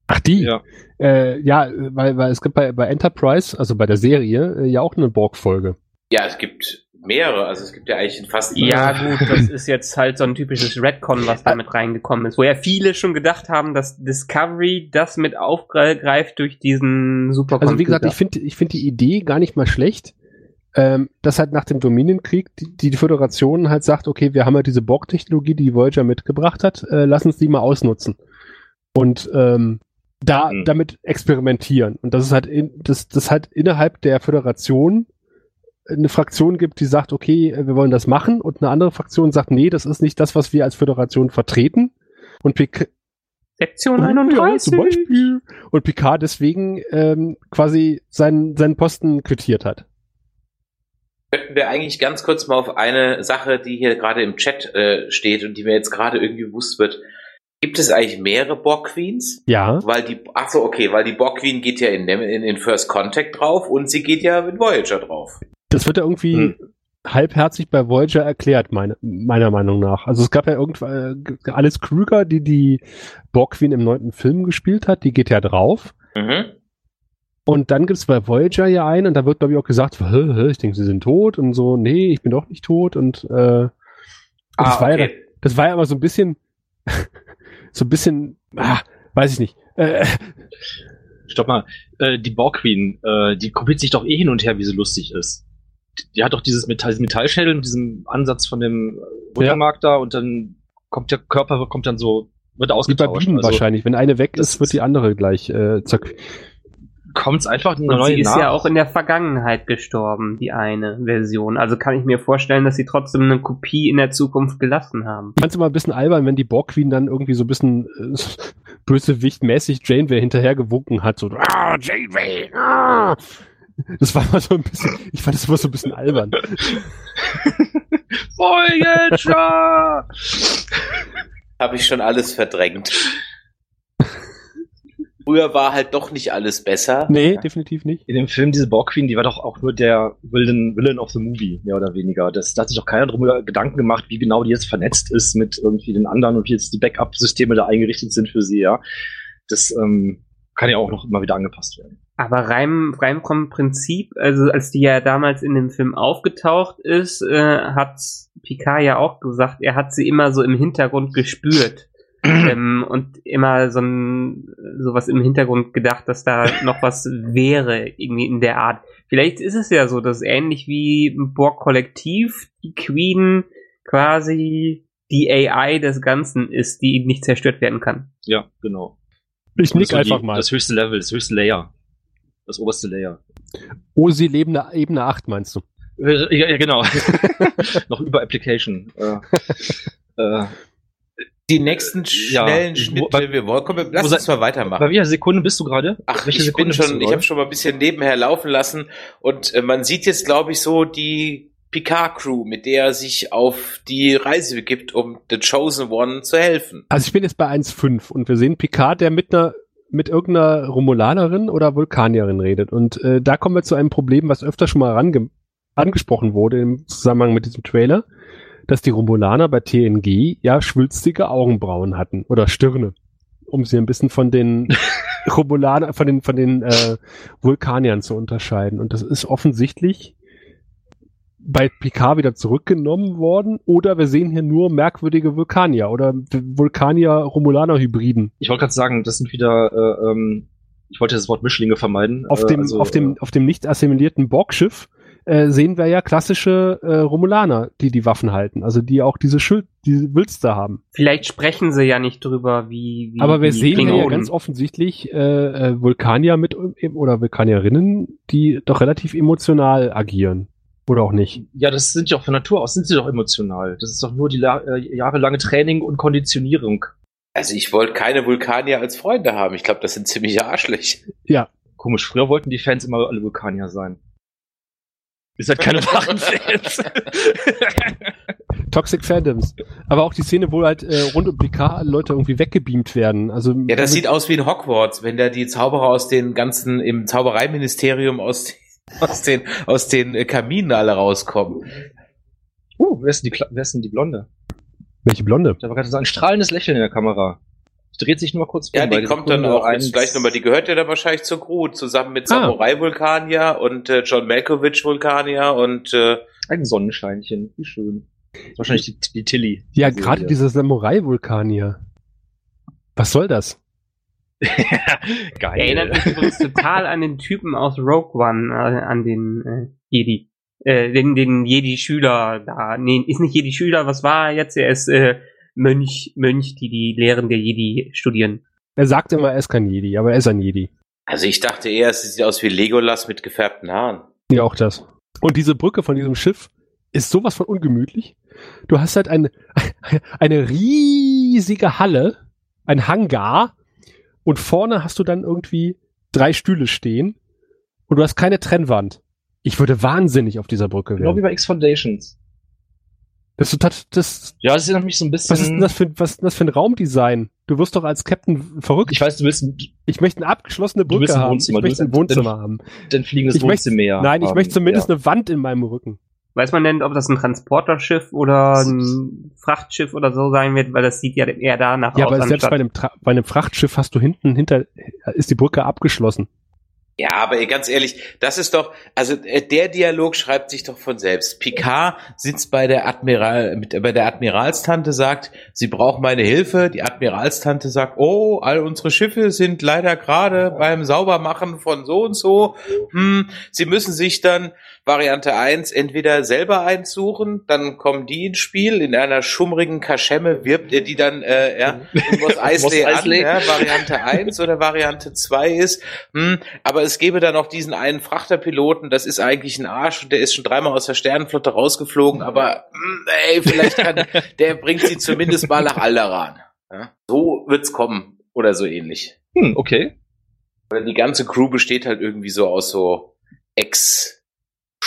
Ach, die? Ja. Äh, ja, weil, weil es gibt bei, bei Enterprise, also bei der Serie, äh, ja auch eine Borg-Folge. Ja, es gibt mehrere, also es gibt ja eigentlich in fast Ja, gut, das ist jetzt halt so ein typisches Redcon, was da mit reingekommen ist, wo ja viele schon gedacht haben, dass Discovery das mit aufgreift durch diesen Supercomputer. Also wie gesagt, ich finde ich finde die Idee gar nicht mal schlecht. ähm, dass halt nach dem Dominienkrieg die, die Föderation halt sagt, okay, wir haben halt diese Borg-Technologie, die Voyager mitgebracht hat, äh, lass uns die mal ausnutzen. Und ähm, da Mhm. damit experimentieren. Und das ist halt in, das, das halt innerhalb der Föderation eine Fraktion gibt, die sagt, okay, äh, wir wollen das machen, und eine andere Fraktion sagt, nee, das ist nicht das, was wir als Föderation vertreten. Und Pic Sektion ja, 31. zum Beispiel. Und Picard deswegen ähm, quasi seinen, seinen Posten quittiert hat. Könnten wir eigentlich ganz kurz mal auf eine Sache, die hier gerade im Chat äh, steht und die mir jetzt gerade irgendwie bewusst wird. Gibt es eigentlich mehrere Borg Queens? Ja. Weil die, ach so, okay, weil die Borg Queen geht ja in, in, in First Contact drauf und sie geht ja in Voyager drauf. Das wird ja irgendwie Hm. halbherzig bei Voyager erklärt, meine, meiner Meinung nach. Also es gab ja irgendwann äh, Alice Krüger, die die Borg Queen im neunten Film gespielt hat, die geht ja drauf. Mhm. Und dann gibt's bei Voyager ja einen und da wird, glaube ich, auch gesagt, hä, hä, ich denke, sie sind tot und so, nee, ich bin doch nicht tot und äh, das, Ah, war ja, okay. das war ja aber so ein bisschen, so ein bisschen, ah, weiß ich nicht. Äh, Stopp mal, äh, die Borg Queen, äh, die kopiert sich doch eh hin und her, wie sie lustig ist. Die, hat doch dieses Metall, diesen Metallschädel mit diesem Ansatz von dem Rückenmark da und dann kommt der Körper, kommt dann so, wird wie bei ausgetauscht. Bienen Also wahrscheinlich. Wenn eine weg ist, wird die andere gleich äh, zack. kommt's einfach in eine Und neue sie ist nach. ja auch in der Vergangenheit gestorben, die eine Version. Also kann ich mir vorstellen, dass sie trotzdem eine Kopie in der Zukunft gelassen haben. Ich fand's immer ein bisschen albern, wenn die Borg Queen dann irgendwie so ein bisschen äh, bösewichtmäßig Janeway hinterhergewunken hat. So, ah, Janeway, ah! Das war immer so ein bisschen, ich fand das immer so ein bisschen albern. Voyager! Habe ich schon alles verdrängt. Früher war halt doch nicht alles besser. Nee, definitiv nicht. in dem Film, diese Borg Queen, die war doch auch nur der Villain, Villain of the Movie, mehr oder weniger. Das, da hat sich doch keiner drum Gedanken gemacht, wie genau die jetzt vernetzt ist mit irgendwie den anderen und wie jetzt die Backup-Systeme da eingerichtet sind für sie, ja. Das ähm, kann ja auch noch immer wieder angepasst werden. Aber rein, rein vom Prinzip, also als die ja damals in dem Film aufgetaucht ist, äh, hat Picard ja auch gesagt, er hat sie immer so im Hintergrund gespürt. ähm, und immer so ein, sowas im Hintergrund gedacht, dass da noch was wäre, irgendwie in der Art. Vielleicht ist es ja so, dass ähnlich wie im Borg-Kollektiv die Queen quasi die AI des Ganzen ist, die nicht zerstört werden kann. Ja, genau. Ich nick so einfach die, mal. Das höchste Level, das höchste Layer. Das oberste Layer. Oh, sie leben eine Ebene 8, meinst du? Äh, Ja, ja genau. noch über Application. Äh, äh, Die nächsten Ja, schnellen wo- Schnitte, wir wollen, komm, lass wo uns mal weitermachen. bei welcher Sekunde bist du gerade? Ach, Welche ich bin bist schon, ich habe schon mal ein bisschen nebenher laufen lassen und äh, man sieht jetzt, glaube ich, so die Picard-Crew, mit der er sich auf die Reise begibt, um The Chosen One zu helfen. Also ich bin jetzt bei 1,5 und wir sehen Picard, der mit einer mit irgendeiner Romulanerin oder Vulkanierin redet. Und äh, da kommen wir zu einem Problem, was öfter schon mal angesprochen wurde im Zusammenhang mit diesem Trailer, dass die Romulaner bei TNG ja schwülstige Augenbrauen hatten oder Stirne, um sie ein bisschen von den Romulaner, von den von den äh, Vulkaniern zu unterscheiden. Und das ist offensichtlich bei Picard wieder zurückgenommen worden oder wir sehen hier nur merkwürdige Vulkanier oder Vulkanier-Romulaner-Hybriden. Ich wollte gerade sagen, das sind wieder, äh, ähm, ich wollte das Wort Mischlinge vermeiden. Auf äh, dem, also, auf dem, äh, auf dem nicht assimilierten Borgschiff äh, sehen wir ja klassische äh, Romulaner, die die Waffen halten, also die auch diese Schild, diese Wülste haben. Vielleicht sprechen sie ja nicht drüber, wie, wie Aber wir die sehen hier ja Klingonen. ganz offensichtlich äh, äh, Vulkanier mit oder Vulkanierinnen, die doch relativ emotional agieren. Oder auch nicht. ja, das sind ja auch von Natur aus, sind sie doch emotional. Das ist doch nur die äh, jahrelange Training und Konditionierung. Also ich wollte keine Vulkanier als Freunde haben. Ich glaube, das sind ziemliche Arschlöcher. Ja, Komisch, früher wollten die Fans immer alle Vulkanier sein. Ihr seid keine wahren Fans. Toxic Fandoms. Aber auch die Szene, wo halt äh, rund um Picard alle Leute irgendwie weggebeamt werden. Also Ja, das sieht aus wie in Hogwarts, wenn da die Zauberer aus den ganzen, im Zaubereiministerium aus, aus den, aus den äh, Kaminen alle rauskommen. uh, wer ist denn die, Kla- wer ist denn die Blonde? welche Blonde. Da war gerade so ein strahlendes Lächeln in der Kamera. Dreht sich nur mal kurz Ja, um, bei die kommt dann auch eins- gleich nochmal, die gehört ja dann wahrscheinlich zur Crew, zusammen mit Ah. Samurai Vulkanier und äh, John Malkovich Vulkanier und äh, Ein Sonnenscheinchen, wie schön. Wahrscheinlich die, die Tilly. Ja, Die gerade Serie. dieser Samurai-Vulkanier. Was soll das? Geil. Erinnert mich übrigens total an den Typen aus Rogue One, äh, an den äh, Jedi. äh, den, den Jedi-Schüler da. Nee, ist nicht Jedi-Schüler, was war er jetzt? Er ist äh, Mönch, Mönch, die die Lehren der Jedi studieren. Er sagt immer, er ist kein Jedi, aber er ist ein Jedi. Also ich dachte eher, es sieht aus wie Legolas mit gefärbten Haaren. Ja, auch das. Und diese Brücke von diesem Schiff ist sowas von ungemütlich. Du hast halt eine, eine riesige Halle, ein Hangar und vorne hast du dann irgendwie drei Stühle stehen und du hast keine Trennwand. Ich würde wahnsinnig auf dieser Brücke Genau wie werden. bei X-Foundations. Das, ist total- das, Ja, das erinnert mich so ein bisschen. was ist denn das für, was ist denn das für ein Raumdesign? Du wirst doch als Captain verrückt. Ich weiß, du willst Ich möchte eine abgeschlossene Brücke haben. Ich möchte ein Wohnzimmer haben. ein fliegendes Ich möchte- Wohnzimmer. Nein, ich möchte zumindest ja. eine Wand in meinem Rücken. Weiß man denn, ob das ein Transporterschiff oder ein Frachtschiff oder so sein wird, weil das sieht ja eher danach Ja, aus. aber selbst anstatt- bei einem, Tra bei einem Frachtschiff hast du hinten, hinter, ist die Brücke abgeschlossen. Ja, aber ey, ganz ehrlich, das ist doch, also äh, der Dialog schreibt sich doch von selbst. Picard sitzt bei der Admiral, mit, bei der Admiralstante, sagt, sie braucht meine Hilfe. Die Admiralstante sagt, oh, all unsere Schiffe sind leider gerade beim Saubermachen von so und so. Hm, sie müssen sich dann Variante 1 entweder selber einsuchen, dann kommen die ins Spiel. In einer schummrigen Kaschemme wirbt er die dann, äh, ja, in Mos Eisley an, ja, Variante 1 oder Variante 2 ist, hm, aber es gäbe da noch diesen einen Frachterpiloten, das ist eigentlich ein Arsch und der ist schon dreimal aus der Sternenflotte rausgeflogen, aber hm, ey, vielleicht kann, der bringt sie zumindest mal nach Alderan. Ja? So wird's kommen oder so ähnlich. Hm, okay. Oder die ganze Crew besteht halt irgendwie so aus so Ex-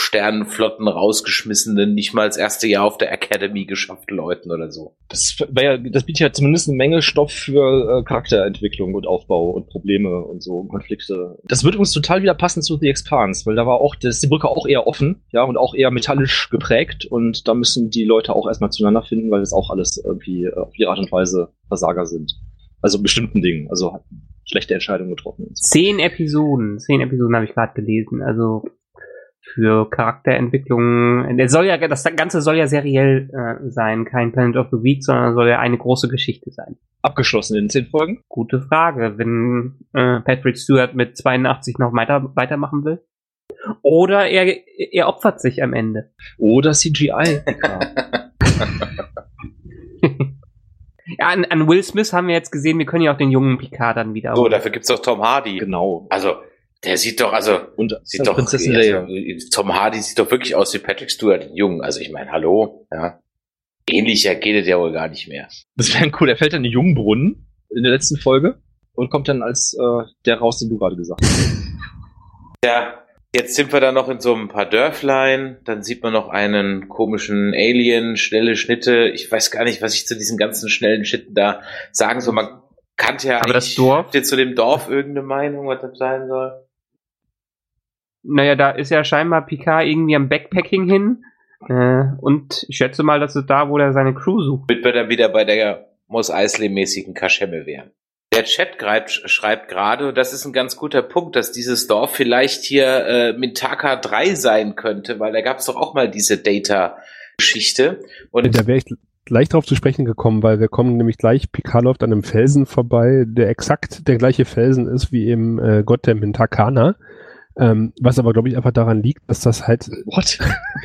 Sternenflotten rausgeschmissenen, nicht mal das erste Jahr auf der Academy geschafften Leuten oder so. Das, ja, das bietet ja zumindest eine Menge Stoff für äh, Charakterentwicklung und Aufbau und Probleme und so und Konflikte. Das wird uns total wieder passen zu The Expanse, weil da war auch, das ist die Brücke auch eher offen, ja, und auch eher metallisch geprägt und da müssen die Leute auch erstmal zueinander finden, weil das auch alles irgendwie äh, auf ihre Art und Weise Versager sind. Also bestimmten Dingen, also schlechte Entscheidungen getroffen. Zehn Episoden, zehn Episoden habe ich gerade gelesen. Also für Charakterentwicklung. Der soll ja, das Ganze soll ja seriell äh, sein, kein Planet of the Week, sondern soll ja eine große Geschichte sein. Abgeschlossen in zehn Folgen? Gute Frage, wenn äh, Patrick Stewart mit 82 noch weiter, weitermachen will. Oder er, er opfert sich am Ende. Oder CGI. Ja, an, an Will Smith haben wir jetzt gesehen, wir können ja auch den jungen Picard dann wieder. So, dafür gibt's doch Tom Hardy. genau. Also, der sieht doch, also, Und sieht doch, Prinzessin also. Tom Hardy sieht doch wirklich aus wie Patrick Stewart, den Jungen. Also, ich meine, hallo, ja. Ähnlicher geht es ja wohl gar nicht mehr. Das wäre cool. Er fällt dann in den Jungbrunnen in der letzten Folge und kommt dann als äh, der raus, den du gerade gesagt hast. Ja, jetzt sind wir da noch in so ein paar Dörflein, dann sieht man noch einen komischen Alien, schnelle Schnitte. Ich weiß gar nicht, was ich zu diesen ganzen schnellen Schnitten da sagen soll. Man kannte ja Aber das eigentlich, Dorf? habt ihr zu dem Dorf irgendeine Meinung, was das sein soll? Naja, da ist ja scheinbar Picard irgendwie am Backpacking hin. Äh, und ich schätze mal, das ist da, wo er seine Crew sucht. Damit wir dann wieder bei der Mos Eisley-mäßigen Kaschemme wären. Der Chat greift, schreibt gerade, und das ist ein ganz guter Punkt, dass dieses Dorf vielleicht hier äh, Mintaka 3 sein könnte, weil da gab es doch auch mal diese Data-Geschichte. Und Da wäre ich gleich drauf zu sprechen gekommen, weil wir kommen nämlich gleich, Picard läuft an einem Felsen vorbei, der exakt der gleiche Felsen ist wie im äh, Gott der Mintakana. Ähm, was aber, glaube ich, einfach daran liegt, dass das halt, What?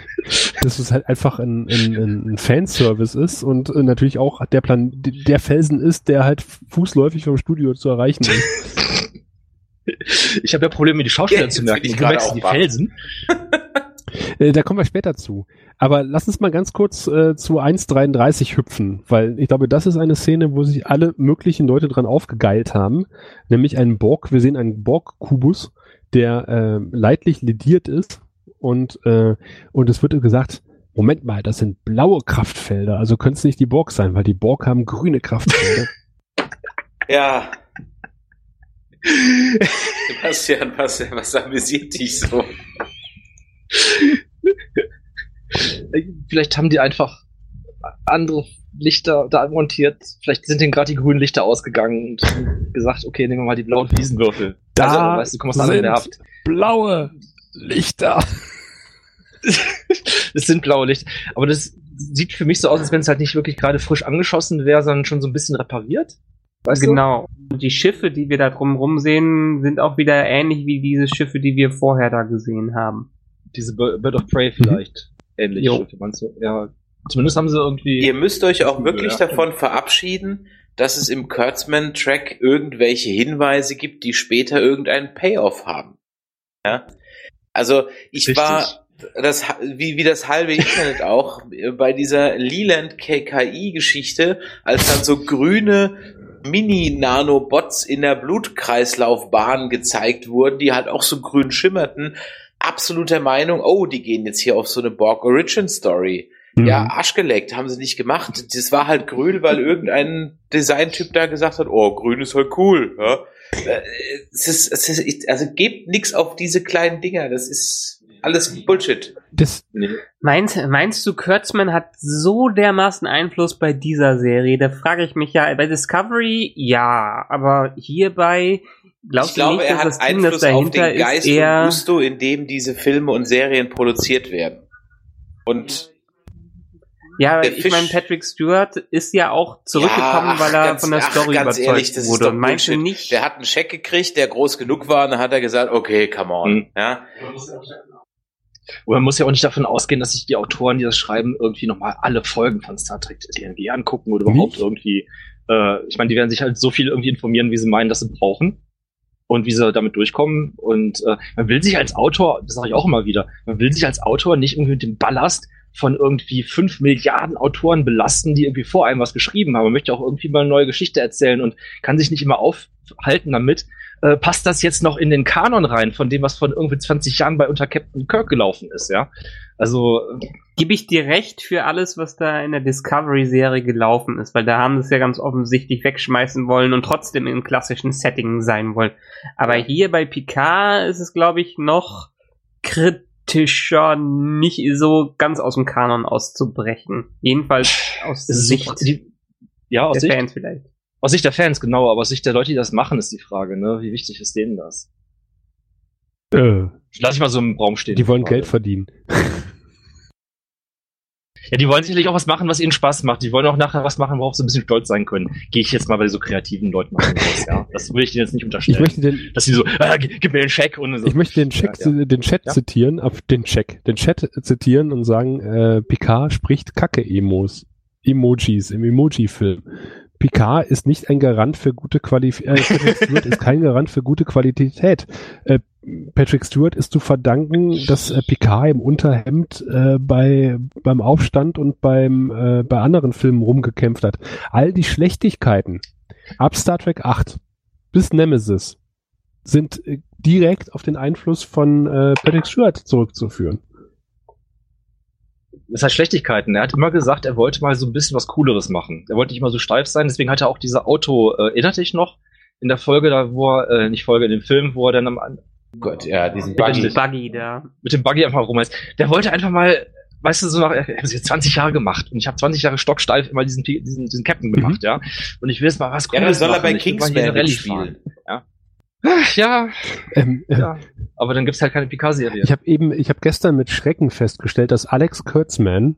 dass es halt einfach ein, ein, ein Fanservice ist und äh, natürlich auch der Plan, der Felsen ist, der halt fußläufig vom Studio zu erreichen ist. Ich habe ja Probleme, mir die Schauspieler Ja, zu merken. ich Du gerade merkst auch die. Felsen. Äh, da kommen wir später zu. Aber lass uns mal ganz kurz äh, zu 1.33 hüpfen, weil ich glaube, das ist eine Szene, wo sich alle möglichen Leute dran aufgegeilt haben. Nämlich einen Borg, wir sehen einen Borg-Kubus, der äh, leidlich lediert ist und, äh, und es wird gesagt, Moment mal, das sind blaue Kraftfelder, also können es nicht die Borg sein, weil die Borg haben grüne Kraftfelder. ja. Sebastian, was, was amüsiert dich so? Vielleicht haben die einfach andere Lichter da montiert. Vielleicht sind denen gerade die grünen Lichter ausgegangen und gesagt, okay, nehmen wir mal die blauen Fliesenwürfel. Da also, weißt du, komm aus der anderen sind Werft. blaue Lichter. Es sind blaue Lichter. Aber das sieht für mich so aus, als wenn es halt nicht wirklich gerade frisch angeschossen wäre, sondern schon so ein bisschen repariert. Weißt genau. Und die Schiffe, die wir da drumherum sehen, sind auch wieder ähnlich wie diese Schiffe, die wir vorher da gesehen haben. diese Bir- Bird of Prey vielleicht ähnlich. Jo. Meinst du? Ja. Zumindest haben sie irgendwie. Ihr müsst euch auch wirklich Ja. davon verabschieden, dass es im Kurtzman-Track irgendwelche Hinweise gibt, die später irgendeinen Payoff haben. Ja? Also ich Richtig. war das wie wie das halbe Internet auch äh, bei dieser Leland KKI-Geschichte, als dann so grüne Mini-Nanobots in der Blutkreislaufbahn gezeigt wurden, die halt auch so grün schimmerten. Absoluter Meinung, oh, die gehen jetzt hier auf so eine Borg Origin Story. Mhm. Ja, Arschgeleckt, haben sie nicht gemacht. Das war halt grün, weil irgendein Designtyp da gesagt hat, oh, grün ist halt cool. Ja? Äh, Es ist, es ist, also gebt nix auf diese kleinen Dinger, das ist alles Bullshit. Das, Nee. Meinst, meinst du, Kurtzman hat so dermaßen Einfluss bei dieser Serie? Da frage ich mich ja, bei Discovery ja, aber hierbei glaubst ich glaube, du nicht, er dass hat Einfluss auf dahinter den Geist und Gusto, in dem diese Filme und Serien produziert werden. Und Ja, Der ich meine, Patrick Stewart ist ja auch zurückgekommen, Ja, ach, weil er ganz- von der ach, Story ganz überzeugt ehrlich, das ist wurde. doch Und meinst du nicht? der hat einen Scheck gekriegt, der groß genug war, und dann hat er gesagt, okay, come on. Mhm. Ja? Und man muss ja auch nicht davon ausgehen, dass sich die Autoren, die das schreiben, irgendwie nochmal alle Folgen von Star Trek TNG angucken oder überhaupt Nicht? irgendwie. Äh, ich meine, die werden sich halt so viel irgendwie informieren, wie sie meinen, dass sie brauchen und wie sie damit durchkommen. Und äh, man will sich als Autor, das sage ich auch immer wieder, man will sich als Autor nicht irgendwie mit dem Ballast von irgendwie fünf Milliarden Autoren belasten, die irgendwie vor einem was geschrieben haben. Man möchte auch irgendwie mal eine neue Geschichte erzählen und kann sich nicht immer aufhalten damit. Äh, passt das jetzt noch in den Kanon rein, von dem, was von irgendwie 20 Jahren bei unter Captain Kirk gelaufen ist, ja? Also, äh, Gebe ich dir recht für alles, was da in der Discovery-Serie gelaufen ist, weil da haben sie es ja ganz offensichtlich wegschmeißen wollen und trotzdem im klassischen Setting sein wollen. Aber hier bei Picard ist es, glaube ich, noch kritischer, nicht so ganz aus dem Kanon auszubrechen. Jedenfalls aus Sicht so, die, ja, aus der Sicht, Fans vielleicht. aus Sicht der Fans, genau, aber aus Sicht der Leute, die das machen, ist die Frage, ne? Wie wichtig ist denen das? äh, Lass ich mal so im Raum stehen. die wollen. Geld verdienen. Ja, die wollen sicherlich auch was machen, was ihnen Spaß macht. Die wollen auch nachher was machen, worauf sie ein bisschen stolz sein können. Gehe ich jetzt mal bei so kreativen Leuten aus, ja. Das will ich denen jetzt nicht Ich unterstellen. möchte den, dass sie so, ah, gib gib mir den Scheck und so. ich möchte den, Check, Ja, ja. den Chat Ja. zitieren, auf den Check, den Chat zitieren und sagen, äh, Picard spricht Kacke-Emos, Emojis im Emoji-Film. Picard ist nicht ein Garant für gute Qualität, äh, Patrick Stewart ist kein Garant für gute Qualität. Äh, Patrick Stewart ist zu verdanken, dass äh, Picard im Unterhemd äh, bei beim Aufstand und beim äh, bei anderen Filmen rumgekämpft hat. All die Schlechtigkeiten ab Star Trek 8 bis Nemesis sind äh, direkt auf den Einfluss von äh, Patrick Stewart zurückzuführen. Das heißt Schlechtigkeiten. Er hat immer gesagt, er wollte mal so ein bisschen was Cooleres machen. Er wollte nicht mal so steif sein, deswegen hat er auch diese Auto, äh, erinnert dich noch? In der Folge, da wo er, äh, nicht Folge, in dem Film, wo er dann am, Gott, ja, diesen Buggy. Buggy. Buggy da. mit dem Buggy einfach rumheißt. Der wollte einfach mal, weißt du, so nach, er hat jetzt 20 Jahre gemacht und ich habe 20 Jahre stocksteif immer diesen, diesen, diesen Captain gemacht, ja. Und ich will jetzt mal was Ja, Cooles das soll er machen. bei hier eine Kingsman Rallye fahren. Ja, Ähm, äh, ja. Aber dann gibt's halt keine Picard-Serie. Ich habe eben, ich habe gestern mit Schrecken festgestellt, dass Alex Kurtzman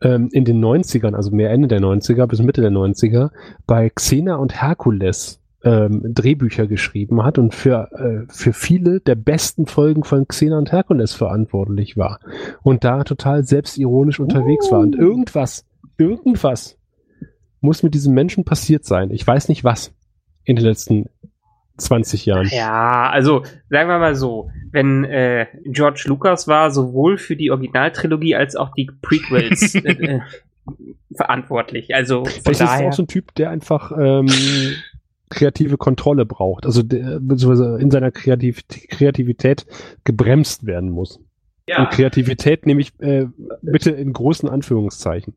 ähm, in den 90ern, also mehr Ende der 90er bis Mitte der 90er, bei Xena und Herkules ähm, Drehbücher geschrieben hat und für, äh, für viele der besten Folgen von Xena und Herkules verantwortlich war. Und da total selbstironisch unterwegs war. Und irgendwas, irgendwas muss mit diesem Menschen passiert sein. Ich weiß nicht was in den letzten 20 Jahren. Ja, also sagen wir mal so, wenn äh, George Lucas war sowohl für die Originaltrilogie als auch die Prequels äh, äh, verantwortlich. Also von Vielleicht ist es daher. auch so ein Typ, der einfach ähm, kreative Kontrolle braucht, also der, beziehungsweise in seiner Kreativ Kreativität gebremst werden muss. Und Kreativität nehme ich äh, bitte in großen Anführungszeichen.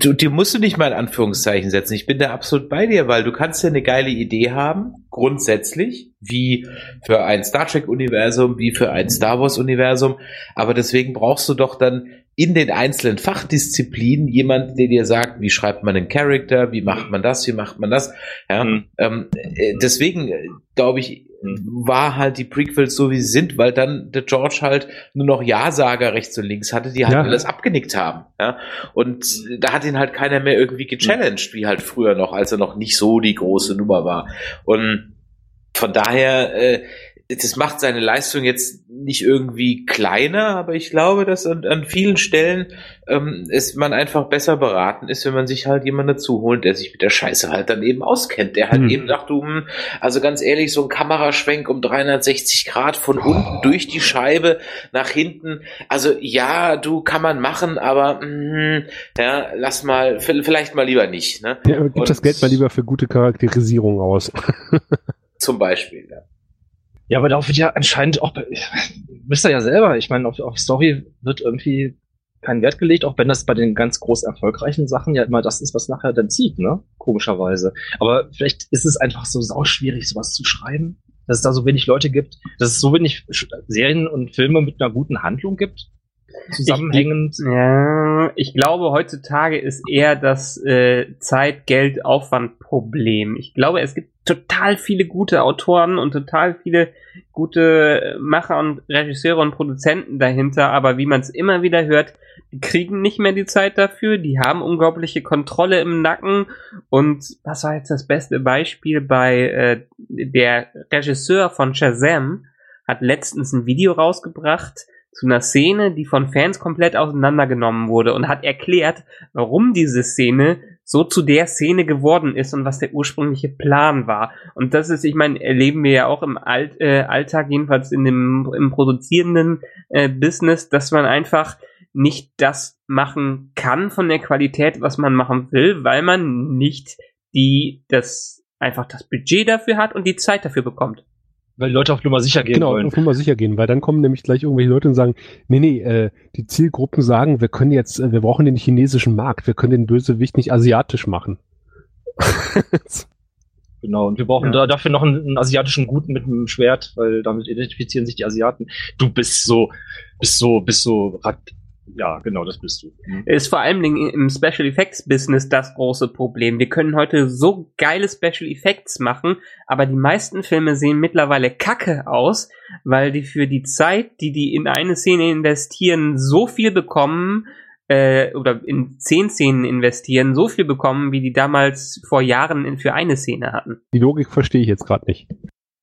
Du, die musst du nicht mal in Anführungszeichen setzen. Ich bin da absolut bei dir, weil du kannst ja eine geile Idee haben, grundsätzlich, wie für ein Star Trek-Universum, wie für ein Star Wars-Universum. Aber deswegen brauchst du doch dann in den einzelnen Fachdisziplinen jemand, der dir sagt, wie schreibt man einen Charakter, wie macht man das, wie macht man das. Ja, Mhm. ähm, äh, deswegen äh, glaube ich, war halt die Prequels so, wie sie sind, weil dann der George halt nur noch Ja-Sager rechts und links hatte, die halt Ja. alles abgenickt haben. Ja? Und da hat ihn halt keiner mehr irgendwie gechallenged, wie halt früher noch, als er noch nicht so die große Nummer war. Und von daher, äh, das macht seine Leistung jetzt nicht irgendwie kleiner, aber ich glaube, dass an, an vielen Stellen ähm, ist man einfach besser beraten ist, wenn man sich halt jemanden dazu holt, der sich mit der Scheiße halt dann eben auskennt, der halt Hm. eben sagt, du, hm, also ganz ehrlich, so ein Kameraschwenk um 360 Grad von unten durch die Scheibe nach hinten, also ja, du kann man machen, aber hm, ja, lass mal, vielleicht mal lieber nicht, ne? Ja, gib das Und- Geld mal lieber für gute Charakterisierung aus. Zum Beispiel, ja. Ja, aber darauf wird ja anscheinend auch, wisst ihr ja selber, ich meine, auf, auf Story wird irgendwie kein Wert gelegt, auch wenn das bei den ganz groß erfolgreichen Sachen ja immer das ist, was nachher dann zieht, ne? Komischerweise. Aber vielleicht ist es einfach so sauschwierig, sowas zu schreiben, dass es da so wenig Leute gibt, dass es so wenig Serien und Filme mit einer guten Handlung gibt, zusammenhängend. Ja, ich glaube, heutzutage ist eher das äh, Zeit-Geld-Aufwand-Problem. Ich glaube, es gibt total viele gute Autoren und total viele gute äh, Macher und Regisseure und Produzenten dahinter, aber wie man es immer wieder hört, die kriegen nicht mehr die Zeit dafür, die haben unglaubliche Kontrolle im Nacken und was war jetzt das beste Beispiel bei äh, der Regisseur von Shazam hat letztens ein Video rausgebracht, zu einer Szene, die von Fans komplett auseinandergenommen wurde und hat erklärt, warum diese Szene so zu der Szene geworden ist und was der ursprüngliche Plan war. Und das ist, ich meine, erleben wir ja auch im Alt, äh, Alltag, jedenfalls in dem im produzierenden äh, Business, dass man einfach nicht das machen kann von der Qualität, was man machen will, weil man nicht die das einfach das Budget dafür hat und die Zeit dafür bekommt. Weil Leute auf Nummer sicher gehen genau, wollen. auf Nummer sicher gehen, weil dann kommen nämlich gleich irgendwelche Leute und sagen, nee, nee, äh, die Zielgruppen sagen, wir können jetzt, äh, wir brauchen den chinesischen Markt, wir können den Bösewicht nicht asiatisch machen. Genau, und wir brauchen Ja. da dafür noch einen, einen asiatischen Guten mit einem Schwert, weil damit identifizieren sich die Asiaten. Du bist so, bist so, bist so, ja, genau, das bist du. Mhm. ist vor allen Dingen im Special Effects Business das große Problem. Wir können heute so geile Special Effects machen, aber die meisten Filme sehen mittlerweile kacke aus, weil die für die Zeit, die die in eine Szene investieren, so viel bekommen, äh, oder in zehn Szenen investieren, so viel bekommen, wie die damals vor Jahren in, für eine Szene hatten. Die Logik verstehe ich jetzt gerade nicht.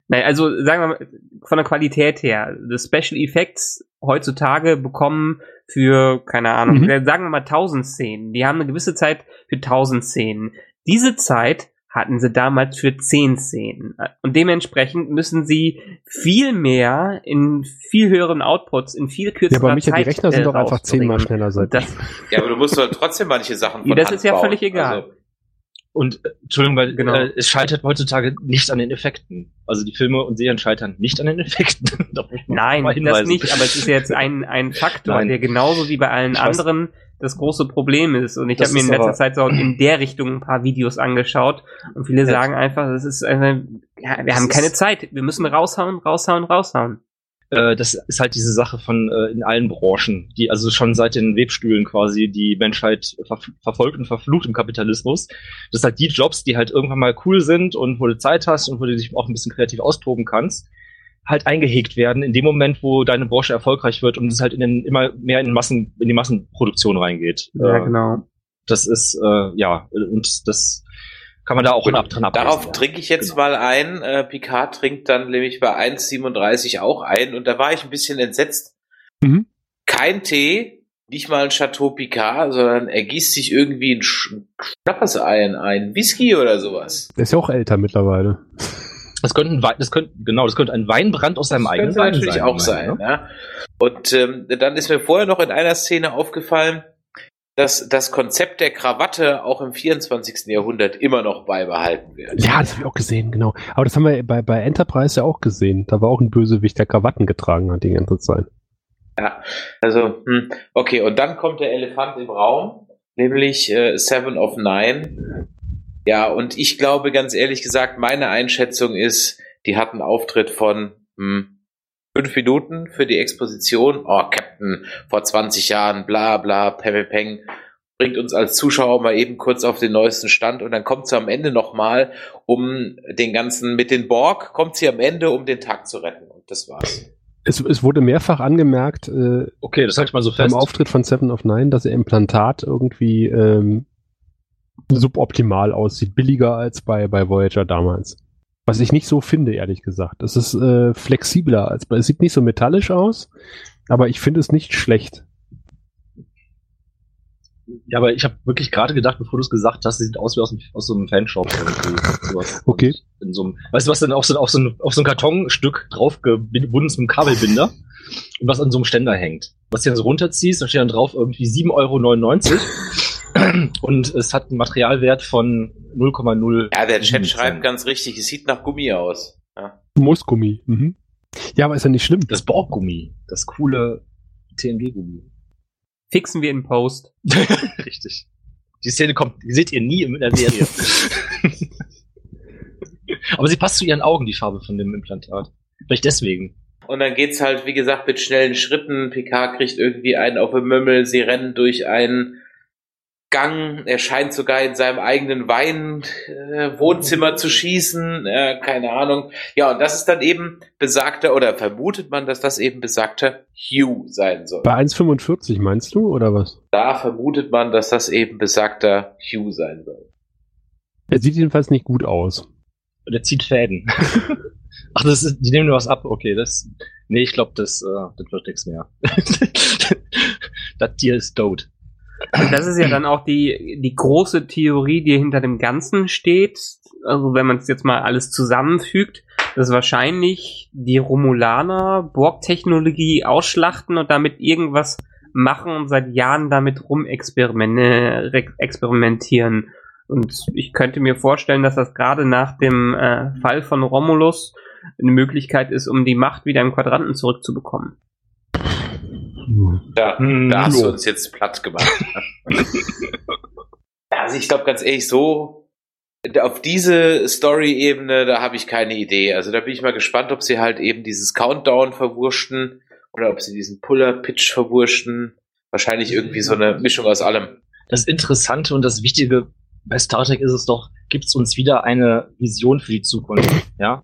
Nein, also sagen wir mal, von der Qualität her, die Special Effects heutzutage bekommen für, keine Ahnung, Mhm. sagen wir mal 1000 Szenen. Die haben eine gewisse Zeit für 1000 Szenen. Diese Zeit hatten sie damals für 10 Szenen. Und dementsprechend müssen sie viel mehr in viel höheren Outputs, in viel Ja, kürzerer aber Micha, die Zeit Rechner sind äh, doch einfach zehnmal schneller seit das, Ja, aber du musst halt trotzdem manche Sachen von Ja, das Hand ist ja bauen. völlig egal. Also, Und äh, Entschuldigung, weil Genau. äh, es scheitert heutzutage nicht an den Effekten. Also die Filme und Serien scheitern nicht an den Effekten. Da Nein, das nicht, aber es ist jetzt ein, ein Faktor, Nein. der genauso wie bei allen Ich weiß. anderen das große Problem ist. Und ich habe mir in letzter Zeit so in der Richtung ein paar Videos angeschaut und viele Ja. sagen einfach, das ist einfach, ja, wir Das haben keine Zeit, wir müssen raushauen, raushauen, raushauen. Äh, das ist halt diese Sache von äh, in allen Branchen, die also schon seit den Webstühlen quasi die Menschheit ver verfolgt und verflucht im Kapitalismus. Das sind halt die Jobs, die halt irgendwann mal cool sind und wo du Zeit hast und wo du dich auch ein bisschen kreativ austoben kannst, halt eingehegt werden in dem Moment, wo deine Branche erfolgreich wird und es halt in den, immer mehr in, Massen, in die Massenproduktion reingeht. Ja, Äh, genau. Das ist, äh, ja, und das kann man da auch ab dran ablesen, Darauf ja. trinke ich jetzt Genau. mal ein. Äh, Picard trinkt dann nämlich bei 1,37 auch ein. Und da war ich ein bisschen entsetzt. Mhm. Kein Tee, nicht mal ein Chateau Picard, sondern er gießt sich irgendwie ein Sch- Schnappers ein, ein Whisky oder sowas. Der ist ja auch älter mittlerweile. Das könnte ein Wein, das könnte, genau, das könnte ein Weinbrand aus seinem Das eigenen könnte Wein natürlich sein, auch meine, sein. ne? Ja. Und ähm, dann ist mir vorher noch in einer Szene aufgefallen, dass das Konzept der Krawatte auch im 24. Jahrhundert immer noch beibehalten wird. Ja, das habe ich auch gesehen, genau. Aber das haben wir bei, bei Enterprise ja auch gesehen. Da war auch ein Bösewicht, der Krawatten getragen hat die ganze Zeit. Ja, also, hm, okay, und dann kommt der Elefant im Raum, nämlich äh, Seven of Nine. Ja, und ich glaube, ganz ehrlich gesagt, meine Einschätzung ist, die hat einen Auftritt von hm, fünf Minuten für die Exposition. Oh, Captain, vor 20 Jahren, bla bla, Pepe Peng, bringt uns als Zuschauer mal eben kurz auf den neuesten Stand und dann kommt sie am Ende nochmal, um den ganzen, mit den Borg, kommt sie am Ende, um den Tag zu retten. Und das war's. Es, es wurde mehrfach angemerkt äh, Okay, das halte ich mal so beim fest. Auftritt von Seven of Nine, dass ihr Implantat irgendwie ähm, suboptimal aussieht, billiger als bei, bei Voyager damals. Was ich nicht so finde, ehrlich gesagt. Es ist äh, flexibler als es sieht nicht so metallisch aus, aber ich finde es nicht schlecht. Ja, aber ich habe wirklich gerade gedacht, bevor du es gesagt hast, sieht aus wie aus, aus so einem Fanshop. Okay. In so einem, weißt du, was denn auf so, auf so, ein, auf so ein Kartonstück draufgebunden ist mit einem Kabelbinder und was an so einem Ständer hängt. Was du dann so runterziehst, da steht dann drauf irgendwie 7,99 Euro und es hat einen Materialwert von 0,0. Ja, der Chat schreibt ganz richtig, es sieht nach Gummi aus. Ja. Moosgummi. Mhm. Ja, aber ist ja nicht schlimm. Das Borggummi, das coole TNG-Gummi. Fixen wir in Post. Richtig. Die Szene kommt, die seht ihr nie in der Serie. Aber sie passt zu ihren Augen, die Farbe von dem Implantat. Vielleicht deswegen. Und dann geht's halt, wie gesagt, mit schnellen Schritten. Picard kriegt irgendwie einen auf den Mümmel, sie rennen durch einen Gang. Er scheint sogar in seinem eigenen Wein äh, Wohnzimmer zu schießen. Äh, keine Ahnung. Ja, und das ist dann eben besagter, oder vermutet man, dass das eben besagter Hugh sein soll. Bei 1,45 meinst du, oder was? Da vermutet man, dass das eben besagter Hugh sein soll. Er sieht jedenfalls nicht gut aus. Und er zieht Fäden. Ach, das ist, die nehmen nur was ab. Okay, das. Nee, ich glaube, das, äh, das wird nichts mehr. das Tier ist tot. Und das ist ja dann auch die, die große Theorie, die hinter dem Ganzen steht. Also wenn man es jetzt mal alles zusammenfügt, dass wahrscheinlich die Romulaner Borg-Technologie ausschlachten und damit irgendwas machen und seit Jahren damit rumexperimentieren. Und ich könnte mir vorstellen, dass das gerade nach dem äh, Fall von Romulus eine Möglichkeit ist, um die Macht wieder im Quadranten zurückzubekommen. Ja, Hm, da hast du uns jetzt platt gemacht. also ich glaube ganz ehrlich, so auf diese Story-Ebene, da habe ich keine Idee. Also da bin ich mal gespannt, ob sie halt eben dieses Countdown verwurschten oder ob sie diesen Puller-Pitch verwurschten. Wahrscheinlich irgendwie so eine Mischung aus allem. Das Interessante und das Wichtige bei Star Trek ist es doch, gibt es uns wieder eine Vision für die Zukunft, ja?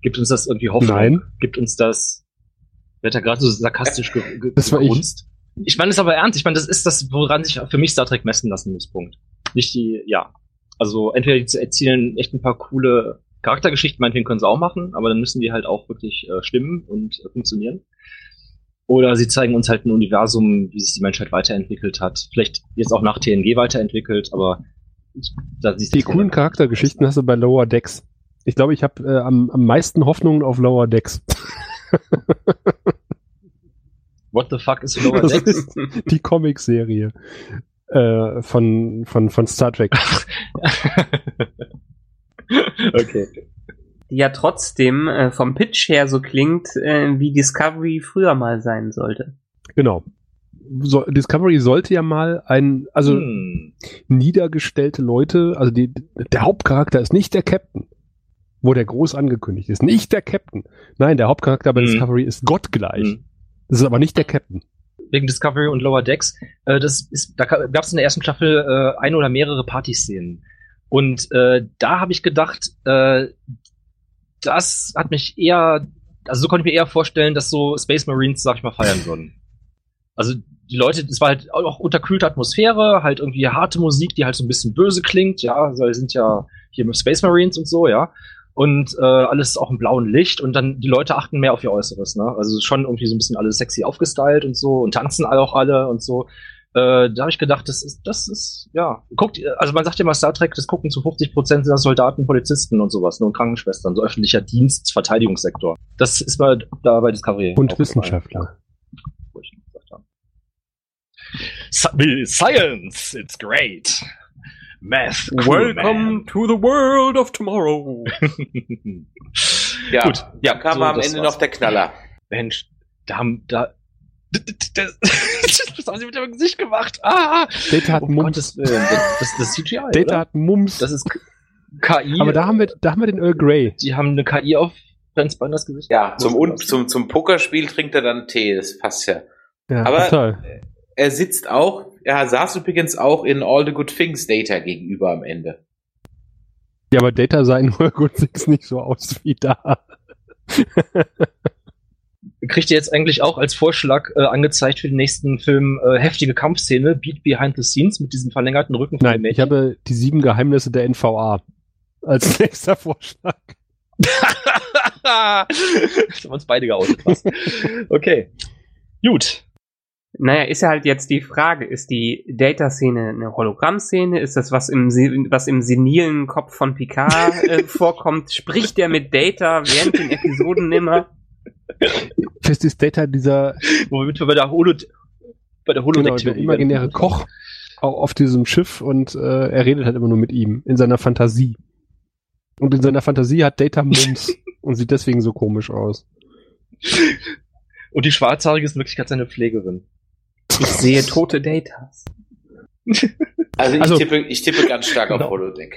Gibt uns das irgendwie Hoffnung? Nein. Gibt uns das, wird da gerade so sarkastisch ge ge Das war ich. gegrunzt? Ich meine es aber ernst, ich meine, das ist das, woran sich für mich Star Trek messen lassen muss, Punkt. Nicht die, ja. Also entweder die erzählen echt ein paar coole Charaktergeschichten, meinetwegen können sie auch machen, aber dann müssen die halt auch wirklich äh, stimmen und äh, funktionieren. Oder sie zeigen uns halt ein Universum, wie sich die Menschheit weiterentwickelt hat. Vielleicht jetzt auch nach TNG weiterentwickelt, aber da siehst Die coolen Charaktergeschichten hast du bei Lower Decks. Ich glaube, ich habe äh, am, am meisten Hoffnungen auf Lower Decks. What the fuck is Lower Das Decks? ist die Comicserie äh, von, von, von Star Trek. okay. Die ja trotzdem äh, vom Pitch her so klingt, äh, wie Discovery früher mal sein sollte. Genau. So, Discovery sollte ja mal ein, also Hm. niedergestellte Leute, also die, der Hauptcharakter ist nicht der Captain, wo der groß angekündigt ist. Nicht der Captain. Nein, der Hauptcharakter bei Mhm. Discovery ist gottgleich. Hm. Das ist aber nicht der Captain. Wegen Discovery und Lower Decks. Äh, das ist, da gab es in der ersten Staffel äh, eine oder mehrere Partyszenen. Und äh, da habe ich gedacht, äh, das hat mich eher, also so konnte ich mir eher vorstellen, dass so Space Marines, sag ich mal, feiern würden. Also die Leute, es war halt auch unterkühlte Atmosphäre, halt irgendwie harte Musik, die halt so ein bisschen böse klingt, ja, also wir sind ja hier mit Space Marines und so, ja. Und äh, alles auch im blauen Licht und dann die Leute achten mehr auf ihr Äußeres, ne? Also schon irgendwie so ein bisschen alles sexy aufgestylt und so und tanzen auch alle und so. Äh, da habe ich gedacht, das ist, das ist, ja, guckt, also man sagt ja mal Star Trek, das gucken zu 50 Prozent sind das Soldaten, Polizisten und sowas, nur Krankenschwestern, so öffentlicher Dienst, Verteidigungssektor. Das ist mal da bei Discovery. Und. Wissenschaftler. Science, it's great. Math, man. to the world of tomorrow. Ja, Gut, ja, kam so, am Ende war's. noch der Knaller. Mensch, da haben, da, das, was haben sie mit dem Gesicht gemacht? Ah! Data hat Um Mumps. Gottes Willen, das, das, das ist CGI, Data oder? hat Mumps. Das ist KI. aber da haben wir, da haben wir den Earl Grey. die haben eine KI auf Franz Binders Gesicht. Ja, zum, Muss Un das- zum, zum Pokerspiel trinkt er dann Tee, das passt ja. Ja, Aber- total. Er sitzt auch, er saß übrigens auch in All the Good Things Data gegenüber am Ende. Ja, aber Data sah in Earl Good Things nicht so aus wie da. Kriegt ihr jetzt eigentlich auch als Vorschlag äh, angezeigt für den nächsten Film äh, heftige Kampfszene, Beat Behind the Scenes mit diesem verlängerten Rücken Nein, ich habe die sieben Geheimnisse der NVA als nächster Vorschlag. Jetzt haben wir uns beide geoutet. Okay. Gut. Naja, ist ja halt jetzt die Frage, ist die Data-Szene eine Hologramm-Szene? Ist das, was im, was im senilen Kopf von Picard äh, vorkommt? Spricht der mit Data während den Episoden nimmer? Fest ist Data dieser Womit wir bei der Holo bei der genau, der imaginäre. Koch au- auf diesem Schiff und äh, er redet halt immer nur mit ihm in seiner Fantasie. Und in seiner Fantasie hat Data Mums und sieht deswegen so komisch aus. Und die Schwarzhaarige ist in Wirklichkeit seine Pflegerin. Ich sehe tote Datas. Also ich, Also- tippe, ich tippe ganz stark auf Genau. Holodeck.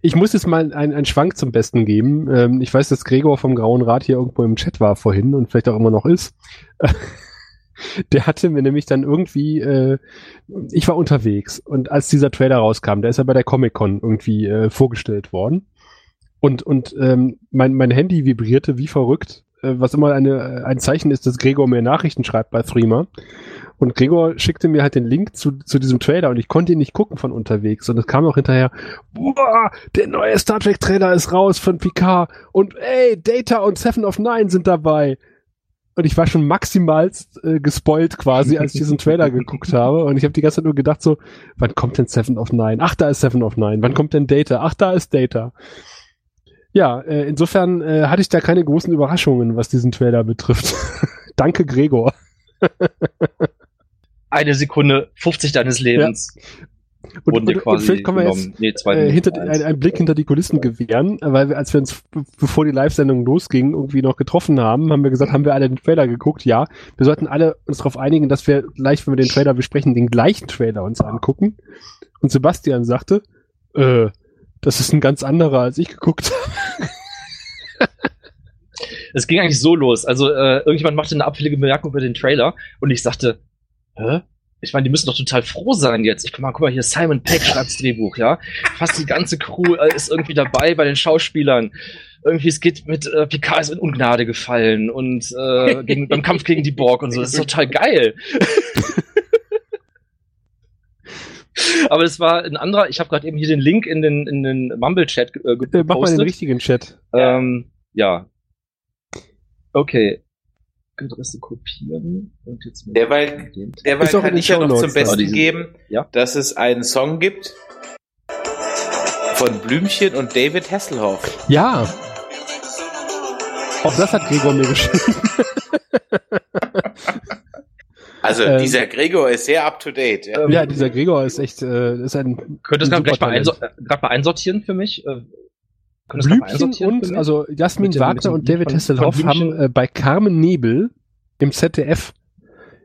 Ich muss jetzt mal einen, einen Schwank zum Besten geben. Ähm, ich weiß, dass Gregor vom Grauen Rat hier irgendwo im Chat war vorhin und vielleicht auch immer noch ist. Der hatte mir nämlich dann irgendwie, äh, ich war unterwegs und als dieser Trailer rauskam, der ist ja bei der Comic-Con irgendwie äh, vorgestellt worden. Und, und ähm, mein, mein Handy vibrierte wie verrückt, was immer eine, ein Zeichen ist, dass Gregor mir Nachrichten schreibt bei Threema. Und Gregor schickte mir halt den Link zu, zu diesem Trailer und ich konnte ihn nicht gucken von unterwegs. Und es kam auch hinterher, boah, der neue Star Trek Trailer ist raus von Picard und ey, Data und Seven of Nine sind dabei. Und ich war schon maximal äh, gespoilt quasi, als ich diesen Trailer geguckt habe. Und ich habe die ganze Zeit nur gedacht so, wann kommt denn Seven of Nine? Ach, da ist Seven of Nine. Wann kommt denn Data? Ach, da ist Data. Ja, äh, insofern äh, hatte ich da keine großen Überraschungen, was diesen Trailer betrifft. Danke, Gregor. Eine Sekunde 50 deines Lebens Und, dir und, und quasi vielleicht können wir jetzt. Nee, äh, hinter, ein, einen Blick hinter die Kulissen gewähren, weil wir, als wir uns, bevor die Live-Sendung losging, irgendwie noch getroffen haben, haben wir gesagt, haben wir alle den Trailer geguckt? Ja. Wir sollten alle uns darauf einigen, dass wir gleich, wenn wir den Trailer besprechen, den gleichen Trailer uns angucken. Und Sebastian sagte, äh, das ist ein ganz anderer, als ich geguckt habe. Es ging eigentlich so los. Also äh, irgendjemand machte eine abfällige Bemerkung über den Trailer und ich sagte, hä? Ich meine, die müssen doch total froh sein jetzt. Ich guck mal, guck mal hier, Simon Peck schreibt das Drehbuch, ja. Fast die ganze Crew äh, ist irgendwie dabei bei den Schauspielern. Irgendwie, es geht mit äh, Picard ist in Ungnade gefallen und äh, gegen, beim Kampf gegen die Borg und so. Das ist total geil. Aber das war ein anderer, ich habe gerade eben hier den Link in den, in den Mumble-Chat äh, Äh, mach mal den gepostet. richtigen Chat. Ähm, ja. Okay. Adresse kopieren und jetzt mit Derweil, derweil kann ich ja noch zum. Besten Diese- geben, Ja. dass es einen Song gibt von Blümchen und David Hasselhoff. Ja. Auch das hat Gregor mir geschrieben. Also Ähm, dieser Gregor ist sehr up to date. Ja. Ähm, Ja, dieser Gregor ist echt, äh, ist ein Könnt ihr das ein gleich mal, einsor äh, mal einsortieren für mich? Äh, Blümchen und, also Jasmin Mit Wagner mit und David Hasselhoff haben äh, bei Carmen Nebel im ZDF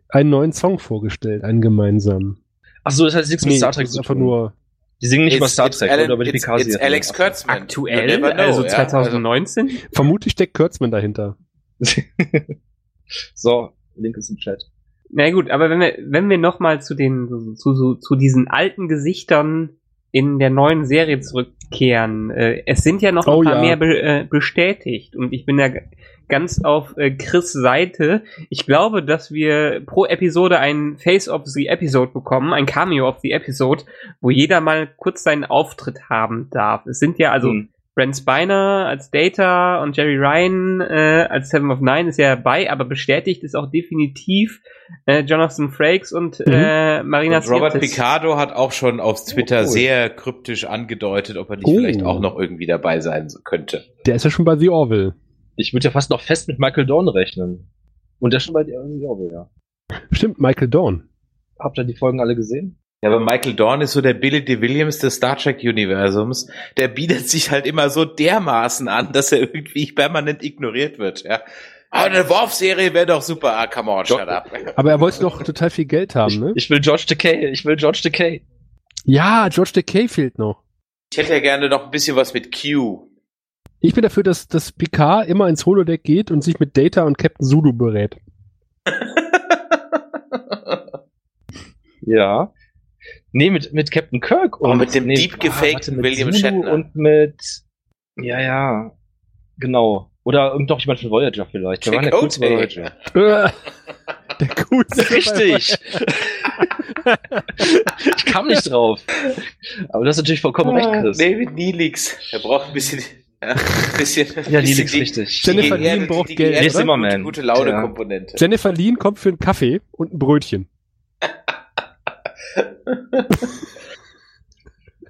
einen neuen Song vorgestellt, einen gemeinsamen. Ach so, das hat nichts mit Nee, Star das Trek ist zu einfach tun. nur, Die singen nicht über It's- Star it's Trek Alan- oder über die it's- it's Alex Kurtzman. Aktuell, never know, also ja. 2019? vermutlich steckt Kurtzman dahinter. so, Link ist im Chat. Na gut, aber wenn wir, wenn wir nochmal zu den, zu, zu, zu diesen alten Gesichtern in der neuen Serie zurückkehren, äh, es sind ja noch ein Oh paar ja. mehr be, äh, bestätigt und ich bin ja ganz auf äh, Chris Seite. Ich glaube, dass wir pro Episode ein Face of the Episode bekommen, ein Cameo of the Episode, wo jeder mal kurz seinen Auftritt haben darf. Es sind ja also Hm. Brent Spiner als Data und Jerry Ryan äh, als Seven of Nine ist ja dabei, aber bestätigt ist auch definitiv äh, Jonathan Frakes und äh, Marina Und Robert Sirtis. Picardo hat auch schon auf Twitter Oh, cool. sehr kryptisch angedeutet, ob er nicht Oh. vielleicht auch noch irgendwie dabei sein könnte. Der ist ja schon bei The Orville. Ich würde ja fast noch fest mit Michael Dorn rechnen. Und der ist schon bei dir ja. Stimmt, Michael Dorn. Habt ihr die Folgen alle gesehen? Ja, aber Michael Dorn ist so der Billy D. Williams des Star Trek-Universums. Der bietet sich halt immer so dermaßen an, dass er irgendwie permanent ignoriert wird. Ja. Aber eine Worf-Serie wäre doch super. Ah, come on, shut up. Aber er wollte doch total viel Geld haben, Ich, ne? ich will George Takei, ich will George Takei. Ja, George Takei fehlt noch. Ich hätte ja gerne noch ein bisschen was mit Q. Ich bin dafür, dass, dass Picard immer ins Holodeck geht und sich mit Data und Captain Zulu berät. Ja. Nee, mit, mit Captain Kirk Oh, und mit dem nee, deep gefakten warte, mit William Zulu Shatner. Und mit, ja, ja, genau. Oder irgend noch jemand von Voyager vielleicht. Der war der coolste Voyager. Der coolste. Richtig. ich kam nicht drauf. Aber das ist natürlich vollkommen recht, Chris. David Neelix. Er braucht ein bisschen Ja, bisschen, Ja, die bisschen liegt's richtig. Jennifer die, Lien braucht Geld, Die, oder? Zimmerman. gute, gute Laune Ja. Jennifer Lean kommt für einen Kaffee und ein Brötchen.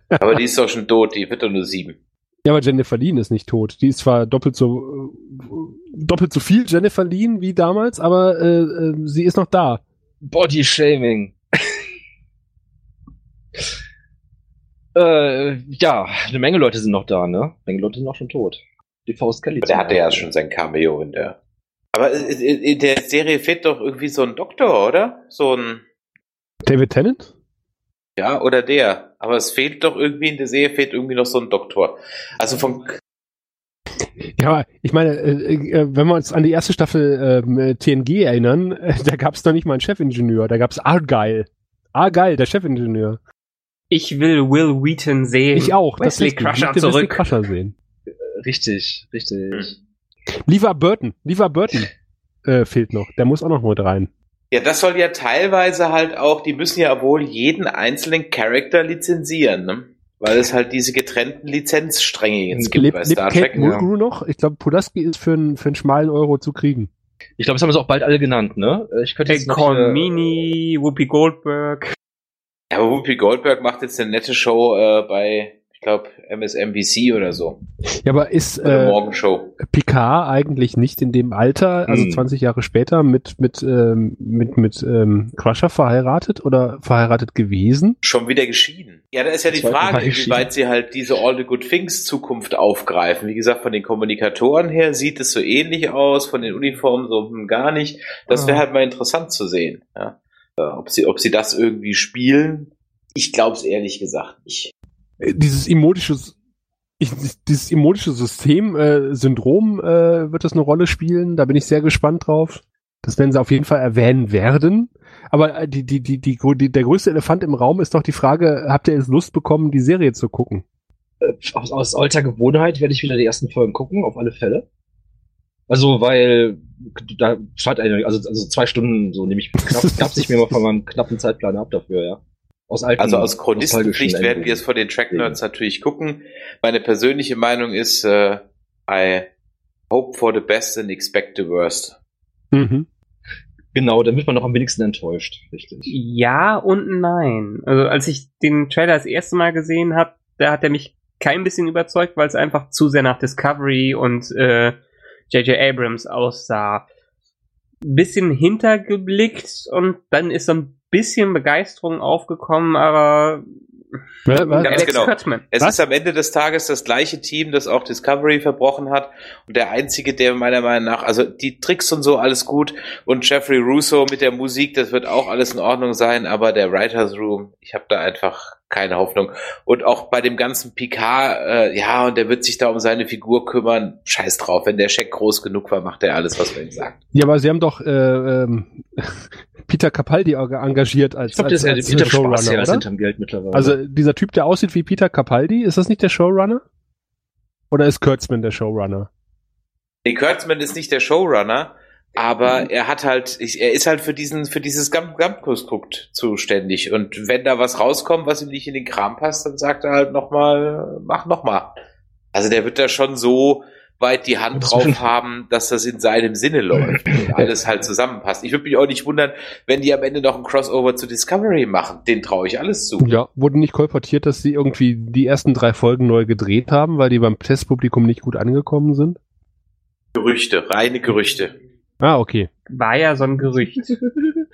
Aber die ist doch schon tot, die wird doch nur sieben. Ja, aber Jennifer Lean ist nicht tot. Die ist zwar doppelt so äh, doppelt so viel Jennifer Lean wie damals, aber äh, äh, sie ist noch da. Body Shaming. äh, ja, eine Menge Leute sind noch da, ne? Eine Menge Leute sind auch schon tot. Die Faust Kelly. Der hatte ja schon sein Cameo in der. Aber in in der Serie fehlt doch irgendwie so ein Doktor, oder? So ein, David Tennant? ja, oder der. Aber es fehlt doch irgendwie in der Serie fehlt irgendwie noch so ein Doktor. Also von, Ja, aber ich meine, äh, äh, wenn wir uns an die erste Staffel ähm, äh, TNG erinnern, äh, da gab es doch nicht mal einen Chefingenieur, da gab es Argyle. Argyle, der Chefingenieur. Ich will Will Wheaton sehen. Ich auch. das Wesley. Ich Crusher möchte Wesley zurück. Crusher sehen. Richtig, richtig. Lever Burton. Lever Burton äh, fehlt noch. Der muss auch noch mit rein. Ja, das soll ja teilweise halt auch, die müssen ja wohl jeden einzelnen Charakter lizenzieren, ne? Weil es halt diese getrennten Lizenzstränge jetzt gibt Lebt, bei Star Kate Trek. Mulgrew noch? Ich glaube, Pulaski ist für, einen- für einen schmalen Euro zu kriegen. Ich glaube, das haben sie auch bald alle genannt, ne? Äh, Ich könnte Hey, jetzt noch, äh, Cormini, Whoopi Goldberg. Ja, aber Whoopi Goldberg macht jetzt eine nette Show äh, bei, glaube, MSNBC oder so. Ja, aber ist äh, Morgenshow. Picard eigentlich nicht in dem Alter, also Hm. 20 Jahre später, mit, mit, ähm, mit, mit ähm, Crusher verheiratet oder verheiratet gewesen? Schon wieder geschieden. Ja, da ist ja die Zweiten Frage, inwieweit sie halt diese All the Good Things Zukunft aufgreifen. Wie gesagt, von den Kommunikatoren her sieht es so ähnlich aus, von den Uniformen so hm, gar nicht. Das wäre Ah. halt mal interessant zu sehen. Ja. Äh, Ob sie, ob sie das irgendwie spielen. Ich glaube es ehrlich gesagt nicht. Äh, Dieses emotische, ich, dieses emotische System, äh, Syndrom äh, wird das eine Rolle spielen. Da bin ich sehr gespannt drauf. Das werden sie auf jeden Fall erwähnen werden. Aber äh, die, die, die, die, die, der größte Elefant im Raum ist doch die Frage, habt ihr jetzt Lust bekommen, die Serie zu gucken? aus, aus alter Gewohnheit werde ich wieder die ersten Folgen gucken, auf alle Fälle. Also, weil da schaut eine, also, also zwei Stunden, so nehme ich knapp, gab sich mir mal von meinem knappen Zeitplan ab dafür, ja. Aus alten, Also aus Chronistenpflicht werden wir es vor den Track Nerds natürlich gucken. Meine persönliche Meinung ist, äh, I hope for the best and expect the worst. Mhm. Genau, dann wird man noch am wenigsten enttäuscht, richtig. Ja und nein. Also als ich den Trailer das erste Mal gesehen habe, da hat er mich kein bisschen überzeugt, weil es einfach zu sehr nach Discovery und äh, J.J. Abrams aussah. Bisschen hintergeblickt und dann ist so ein bisschen Begeisterung aufgekommen, aber Ja? Ganz genau. Es Was? ist am Ende des Tages das gleiche Team, das auch Discovery verbrochen hat. Und der einzige, der meiner Meinung nach, also die Tricks und so, alles gut. Und Jeffrey Russo mit der Musik, das wird auch alles in Ordnung sein. Aber der Writers Room, ich habe da einfach keine Hoffnung. Und auch bei dem ganzen Picard, äh, ja, und der wird sich da um seine Figur kümmern. Scheiß drauf, wenn der Scheck groß genug war, macht er alles, was man ihm sagt. Ja, aber sie haben doch äh, ähm, Peter Capaldi engagiert als, Ich glaube, das als, ist als ja hinterm Spaß als oder? hinterm Geld mittlerweile. Also dieser Typ, der aussieht wie Peter Capaldi, ist das nicht der Showrunner? Oder ist Kurtzman der Showrunner? Nee, Kurtzman ist nicht der Showrunner, aber er hat halt, er ist halt für diesen, für dieses Gesamtkonstrukt zuständig. Und wenn da was rauskommt, was ihm nicht in den Kram passt, dann sagt er halt nochmal, mach nochmal. Also der wird da schon so weit die Hand drauf haben, dass das in seinem Sinne läuft und alles halt zusammenpasst. Ich würde mich auch nicht wundern, wenn die am Ende noch ein Crossover zu Discovery machen. Den traue ich alles zu. Ja, wurde nicht kolportiert, dass sie irgendwie die ersten drei Folgen neu gedreht haben, weil die beim Testpublikum nicht gut angekommen sind? Gerüchte, reine Gerüchte. Ah, okay. War ja so ein Gerücht.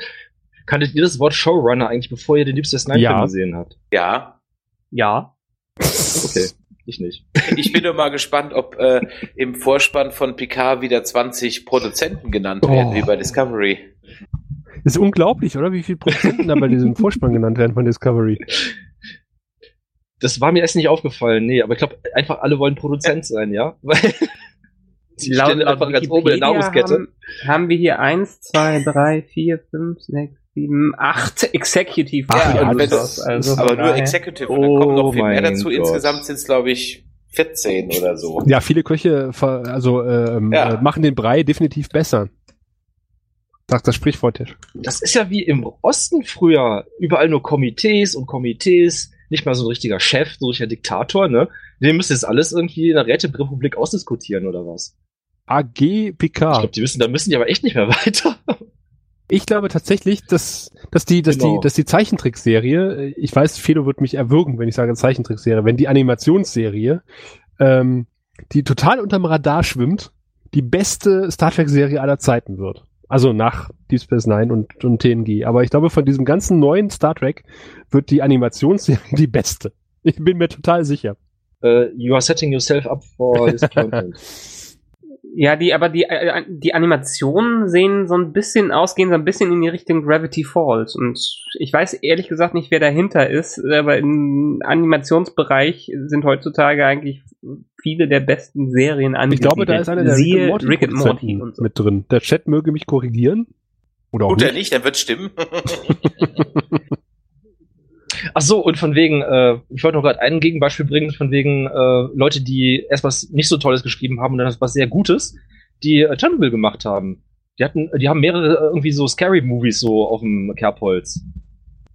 Kanntet ihr das Wort Showrunner eigentlich, bevor ihr den Deep Space Nine Ja. Gesehen habt? Ja. Ja. Okay, ich nicht. Ich bin nur mal gespannt, ob äh, im Vorspann von Picard wieder 20 Produzenten genannt werden, Oh. wie bei Discovery. ist unglaublich, oder? Wie viele Prozenten da bei diesem Vorspann genannt werden von Discovery. Das war mir erst nicht aufgefallen, nee, aber ich glaube, einfach alle wollen Produzent sein, ja? Weil sie Laut, stehen laut einfach ganz oben in der Nahrungskette. haben, haben wir hier eins, zwei, drei, vier, fünf, sechs, sieben, acht Executive Ach, ja, wenn das- das, also aber nur Executive, und dann kommen noch viel Oh mehr mein dazu. Gott. Insgesamt sind es, glaube ich, 14 oder so. Ja, viele Köche ver also ähm, Ja. äh, machen den Brei definitiv besser. Sagt das Sprichwort. Das ist ja wie im Osten früher. Überall nur Komitees und Komitees. nicht mal so ein richtiger Chef, so ein richtiger Diktator, ne? Den müsst ihr jetzt alles irgendwie in der Räterepublik ausdiskutieren oder was? AG Ich Picard. glaube, die müssen, da müssen die aber echt nicht mehr weiter. Ich glaube tatsächlich, dass, dass die, dass Genau. die, dass die Zeichentrickserie, äh, ich weiß, Felo wird mich erwürgen, wenn ich sage Zeichentrickserie, wenn die Animationsserie, ähm, die total unterm Radar schwimmt, die beste Star Trek Serie aller Zeiten wird. Also nach Deep Space Nine und, und TNG. Aber ich glaube, von diesem ganzen neuen Star Trek wird die Animationsserie die beste. Ich bin mir total sicher. Äh, you are setting yourself up for disappointment. Ja, die, aber die, äh, die Animationen sehen so ein bisschen aus, gehen so ein bisschen in die Richtung Gravity Falls. Und ich weiß ehrlich gesagt nicht, wer dahinter ist, aber im Animationsbereich sind heutzutage eigentlich viele der besten Serien Ich angesiedelt. glaube, da ist einer der Siehe Rick Rick and and Morty, Morty und so. mit drin. Der Chat möge mich korrigieren. Oder auch Tut er nicht. nicht, dann wird stimmen. Ach so, und von wegen, äh, ich wollte noch gerade ein Gegenbeispiel bringen, von wegen äh, Leute, die erst was nicht so Tolles geschrieben haben und dann was sehr Gutes, die äh, Chernobyl gemacht haben. Die hatten, die haben mehrere äh, irgendwie so Scary Movies so auf dem Kerbholz.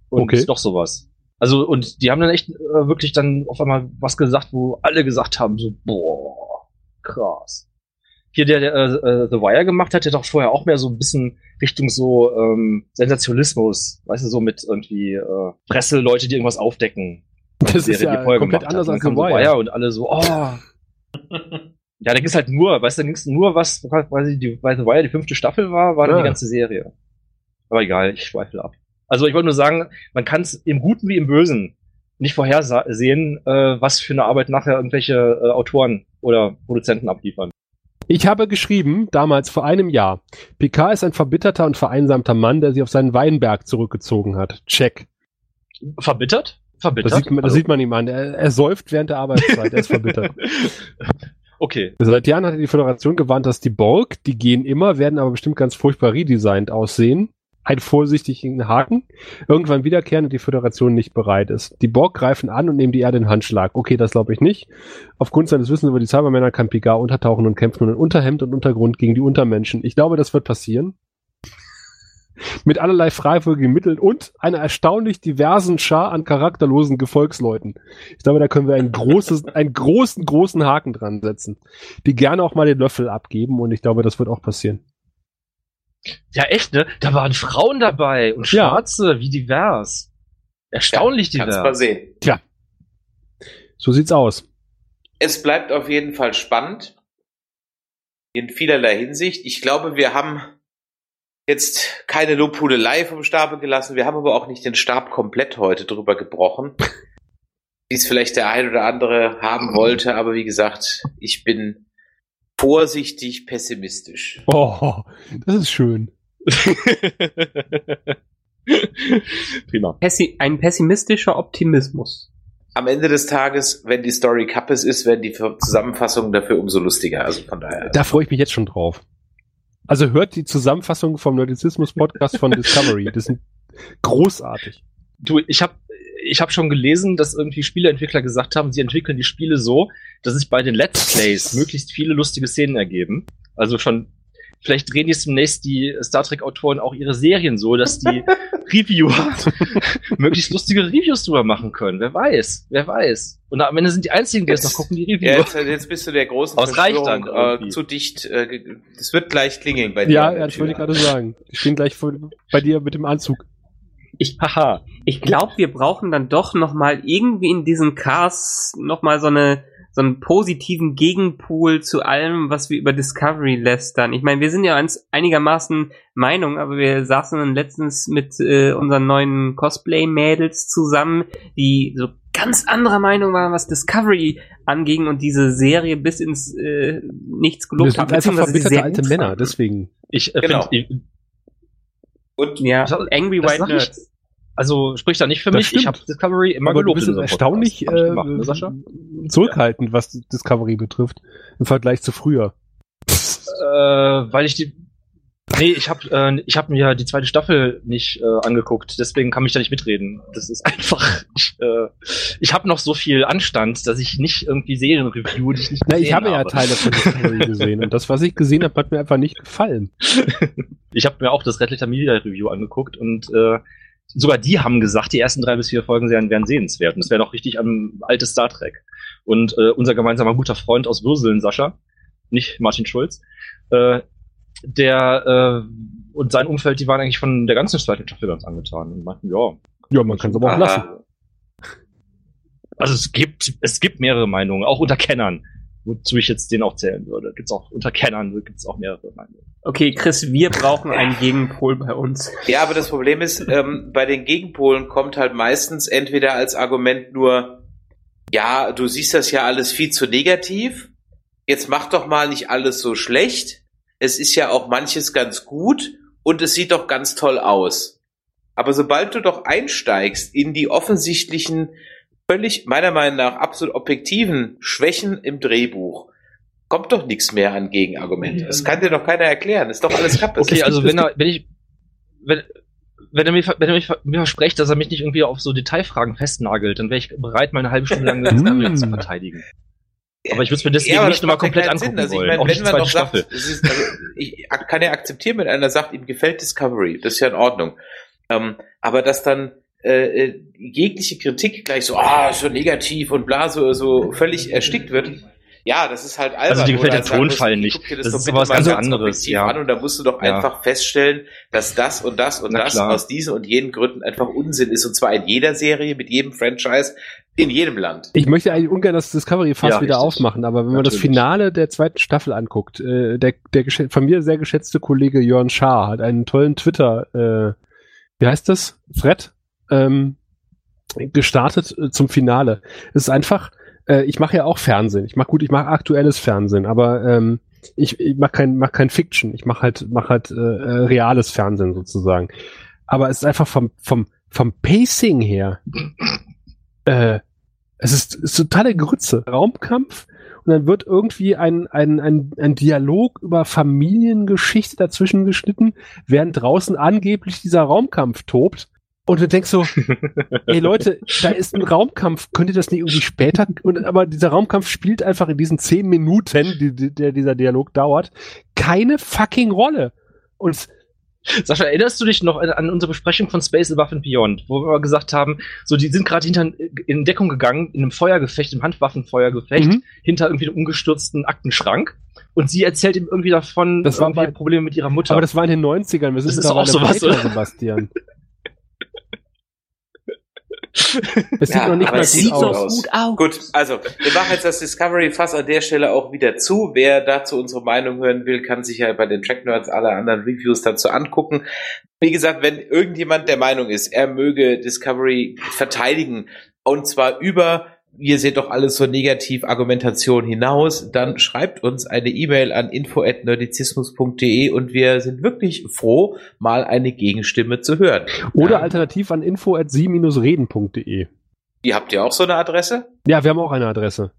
Und Okay. doch sowas. Also, und die haben dann echt äh, wirklich dann auf einmal was gesagt, wo alle gesagt haben, so, boah, krass. Hier der, der äh, The Wire gemacht hat, der doch vorher auch mehr so ein bisschen Richtung so ähm, Sensationalismus, weißt du, so mit irgendwie äh, Presseleute, die irgendwas aufdecken. Das ist Serie, die ja komplett anders hat. als The dann kam Wire. und alle so, oh. ja, da ging's halt nur, weißt du, da ging's nur was, quasi die, weil The Wire die fünfte Staffel war, war dann Ah. die ganze Serie. Aber egal, ich schweifle ab. Also ich wollte nur sagen, man kann es im Guten wie im Bösen nicht vorhersehen, äh, was für eine Arbeit nachher irgendwelche äh, Autoren oder Produzenten abliefern. Ich habe geschrieben, damals vor einem Jahr, Picard ist ein verbitterter und vereinsamter Mann, der sich auf seinen Weinberg zurückgezogen hat. Check. Verbittert? Verbittert? Das sieht, man, das Also- sieht man ihm an. Er, er säuft während der Arbeitszeit. Er ist verbittert. okay. Seit Jahren hat die Föderation gewarnt, dass die Borg, die gehen immer, werden aber bestimmt ganz furchtbar redesigned aussehen. Ein vorsichtigen Haken. Irgendwann wiederkehren und die Föderation nicht bereit ist. Die Borg greifen an und nehmen die Erde in Handschlag. Okay, das glaube ich nicht. Aufgrund seines Wissens über die Cybermänner kann Picard untertauchen und kämpft nun in Unterhemd und Untergrund gegen die Untermenschen. Ich glaube, das wird passieren. Mit allerlei freiwilligen Mitteln und einer erstaunlich diversen Schar an charakterlosen Gefolgsleuten. Ich glaube, da können wir ein großes, einen großen, großen Haken dran setzen. Die gerne auch mal den Löffel abgeben und ich glaube, das wird auch passieren. Ja, echt, ne? Da waren Frauen dabei und Ja. Schwarze, wie divers. Erstaunlich Kannst mal divers. sehen. So sieht's aus. Es bleibt auf jeden Fall spannend. In vielerlei Hinsicht. Ich glaube, wir haben jetzt keine Lobhudelei vom Stapel gelassen. Wir haben aber auch nicht den Stab komplett heute drüber gebrochen. Wie es vielleicht der ein oder andere haben wollte. Aber wie gesagt, ich bin vorsichtig pessimistisch. Oh, das ist schön. Prima. Pessi ein pessimistischer Optimismus. Am Ende des Tages, wenn die Story Kappes ist, werden die Zusammenfassungen dafür umso lustiger. Also von daher. Da freue ich mich jetzt schon drauf. Also hört die Zusammenfassung vom Nerdizismus-Podcast von Discovery. Das sind großartig. Du, ich habe ich hab schon gelesen, dass irgendwie Spieleentwickler gesagt haben, sie entwickeln die Spiele so, dass sich bei den Let's Plays möglichst viele lustige Szenen ergeben. Also schon, vielleicht drehen jetzt demnächst die Star Trek-Autoren auch ihre Serien so, dass die Reviewer möglichst lustige Reviews drüber machen können. Wer weiß, wer weiß. Und am Ende sind die einzigen, die es noch gucken, die Ja, Reviewer. jetzt, jetzt bist du der großen es dann Verschwörung, irgendwie. äh, zu dicht. Äh, ge- das wird gleich klingeln bei dir. Ja, ja, das wollte ich gerade sagen. Die stehen gleich vor, bei dir mit dem Anzug. Ich, Haha. ich glaube, wir brauchen dann doch noch mal irgendwie in diesen Cars noch mal so eine so einen positiven Gegenpool zu allem, was wir über Discovery lästern. Ich meine, wir sind ja uns einigermaßen Meinung, aber wir saßen dann letztens mit äh, unseren neuen Cosplay-Mädels zusammen, die so ganz anderer Meinung waren, was Discovery anging und diese Serie bis ins äh, Nichts gelobt sind haben. einfach beziehungsweise sie verbitterte alte Männer, deswegen. Ich äh, Genau. find, ich, Und Ja, Angry White sag ich- also spricht da nicht für Das mich. Ich stimmt. habe Discovery immer Aber du gelobt. bist in unserem erstaunlich ich äh, gemacht, ne, Sascha? zurückhaltend, was Discovery betrifft, im Vergleich zu früher. Äh, weil ich die. Nee, ich habe äh, ich hab mir die zweite Staffel nicht äh, angeguckt, deswegen kann ich da nicht mitreden. Das ist einfach. Ich, äh, ich habe noch so viel Anstand, dass ich nicht irgendwie Serien review, die ich nicht Na, ich gesehen habe ja Teile von Discovery gesehen und das, was ich gesehen habe, hat mir einfach nicht gefallen. Ich habe mir auch das Red Letter Media Review angeguckt und äh, sogar die haben gesagt, die ersten drei bis vier Folgen wären, wären sehenswert. Und das wäre noch richtig am altes Star Trek. Und äh, unser gemeinsamer guter Freund aus Würseln, Sascha, nicht Martin Schulz, äh, der äh, und sein Umfeld, die waren eigentlich von der ganzen zweiten Staffel ganz angetan und meinten, ja. Ja, man kann es aber auch lassen. Also es gibt, es gibt mehrere Meinungen, auch unter Kennern, wozu ich jetzt den auch zählen würde. Gibt's auch unter Kennern gibt's auch mehrere Meinungen. Okay, Chris, wir brauchen einen Gegenpol bei uns. Ja, aber das Problem ist, ähm, bei den Gegenpolen kommt halt meistens entweder als Argument nur, ja, du siehst das ja alles viel zu negativ, jetzt mach doch mal nicht alles so schlecht, es ist ja auch manches ganz gut und es sieht doch ganz toll aus. Aber sobald du doch einsteigst in die offensichtlichen, völlig meiner Meinung nach absolut objektiven Schwächen im Drehbuch, kommt doch nichts mehr an Gegenargumente. Das kann dir doch keiner erklären. Das ist doch alles Kappe. Okay, also wenn er, wenn ich, wenn, wenn er mir, wenn er mich, mir verspricht, dass er mich nicht irgendwie auf so Detailfragen festnagelt, dann wäre ich bereit, meine halbe Stunde lang das zu verteidigen. Aber ich würde es mir deswegen aber nicht das nochmal ja komplett keinen Sinn. angucken Also ich meine, wenn man doch Staffel. sagt, ist, also ich kann ja akzeptieren, wenn einer sagt, ihm gefällt Discovery, das ist ja in Ordnung. Ähm, aber dass dann äh, äh, jegliche Kritik gleich so, ah, so negativ und bla, so, so völlig erstickt wird, ja, das ist halt albern. Also dir gefällt der musst, Tonfall nicht. Das doch ist was ganz anderes, ja. An und da musst du doch Ja. einfach feststellen, dass das und das und Na das klar. aus diesen und jenen Gründen einfach Unsinn ist. Und zwar in jeder Serie, mit jedem Franchise, in jedem Land. Ich möchte eigentlich ungern das Discovery fast Ja, wieder richtig. aufmachen, aber wenn man das. Finale der zweiten Staffel anguckt, äh, der, der von mir sehr geschätzte Kollege Jörn Schaar hat einen tollen Twitter, äh, wie heißt das? Thread, ähm, gestartet äh, zum Finale. Es ist einfach, äh, ich mache ja auch Fernsehen. Ich mache gut, ich mache aktuelles Fernsehen, aber ähm, ich, ich mache kein, mach kein Fiction. Ich mache halt, mach halt äh, äh, reales Fernsehen sozusagen. Aber es ist einfach vom, vom, vom Pacing her, äh, es ist, ist totale Grütze. Raumkampf und dann wird irgendwie ein, ein, ein, ein Dialog über Familiengeschichte dazwischen geschnitten, während draußen angeblich dieser Raumkampf tobt. Und du denkst so, ey Leute, da ist ein Raumkampf, könnt ihr das nicht irgendwie später? Und, aber dieser Raumkampf spielt einfach in diesen zehn Minuten, die, die, der dieser Dialog dauert, keine fucking Rolle. Und Sascha, erinnerst du dich noch an, unsere Besprechung von Space Above and Beyond, wo wir gesagt haben, so die sind gerade hinter in Deckung gegangen, in einem Feuergefecht, im Handwaffenfeuergefecht, Mhm. hinter irgendwie einem umgestürzten Aktenschrank. Und sie erzählt ihm irgendwie davon, Das irgendwie bei- Probleme mit ihrer Mutter. aber das war in den 90ern, wir sind Das ist auch sowas, weiter? Sebastian. Es sieht Ja, noch nicht mal gut sieht so aus. aus. Gut, also wir machen jetzt das Discovery Fass an der Stelle auch wieder zu. Wer dazu unsere Meinung hören will, kann sich ja bei den Track Nerds alle anderen Reviews dazu angucken. Wie gesagt, wenn irgendjemand der Meinung ist, er möge Discovery verteidigen und zwar über ihr seht doch alles so negativ Argumentation hinaus, dann schreibt uns eine E-Mail an info@nerdizismus.de und wir sind wirklich froh, mal eine Gegenstimme zu hören. Oder Ja. alternativ an info at sie-reden.de. Ihr habt ja auch so eine Adresse? Ja, wir haben auch eine Adresse.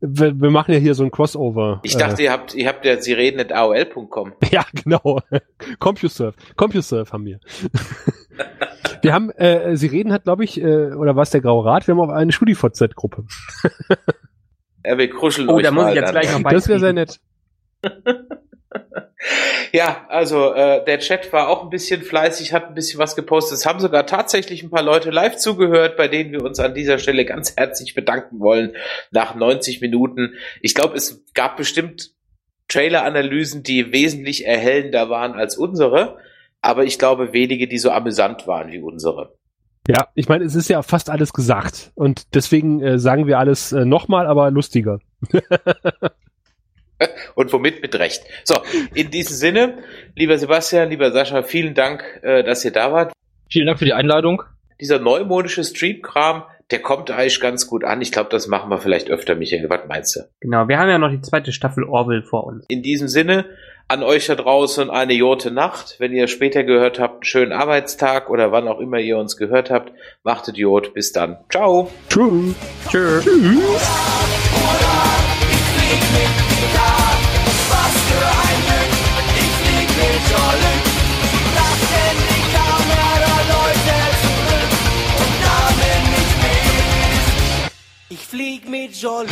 Wir, wir machen ja hier so ein Crossover. Ich dachte, ihr habt, ihr habt ja sie reden at aol.com. Äh, ja, genau. CompuServe. CompuServe haben wir. Wir haben, äh, Sie reden hat, glaube ich, äh, oder war es der Graue Rat? Wir haben auch eine StudiVZ-Gruppe. Ja, wir kruscheln Oh, da muss ich jetzt dann. gleich noch Das wäre sehr nett. Ja, also äh, der Chat war auch ein bisschen fleißig, hat ein bisschen was gepostet. Es haben sogar tatsächlich ein paar Leute live zugehört, bei denen wir uns an dieser Stelle ganz herzlich bedanken wollen. Nach 90 Minuten. Ich glaube, es gab bestimmt Trailer-Analysen, die wesentlich erhellender waren als unsere. Aber ich glaube, wenige, die so amüsant waren wie unsere. Ja, ich meine, es ist ja fast alles gesagt. Und deswegen äh, sagen wir alles äh, nochmal, aber lustiger. Und womit mit Recht. So, in diesem Sinne, lieber Sebastian, lieber Sascha, vielen Dank, äh, dass ihr da wart. Vielen Dank für die Einladung. dieser neumodische Stream-Kram, der kommt eigentlich ganz gut an. Ich glaube, das machen wir vielleicht öfter, Michael. Was meinst du? Genau, wir haben ja noch die zweite Staffel Orville vor uns. In diesem Sinne, an euch da draußen eine jote Nacht. Wenn ihr später gehört habt, einen schönen Arbeitstag oder wann auch immer ihr uns gehört habt, machtet Jod. Bis dann. Ciao. Tschüss. Tschüss. Ich flieg mit Jolly.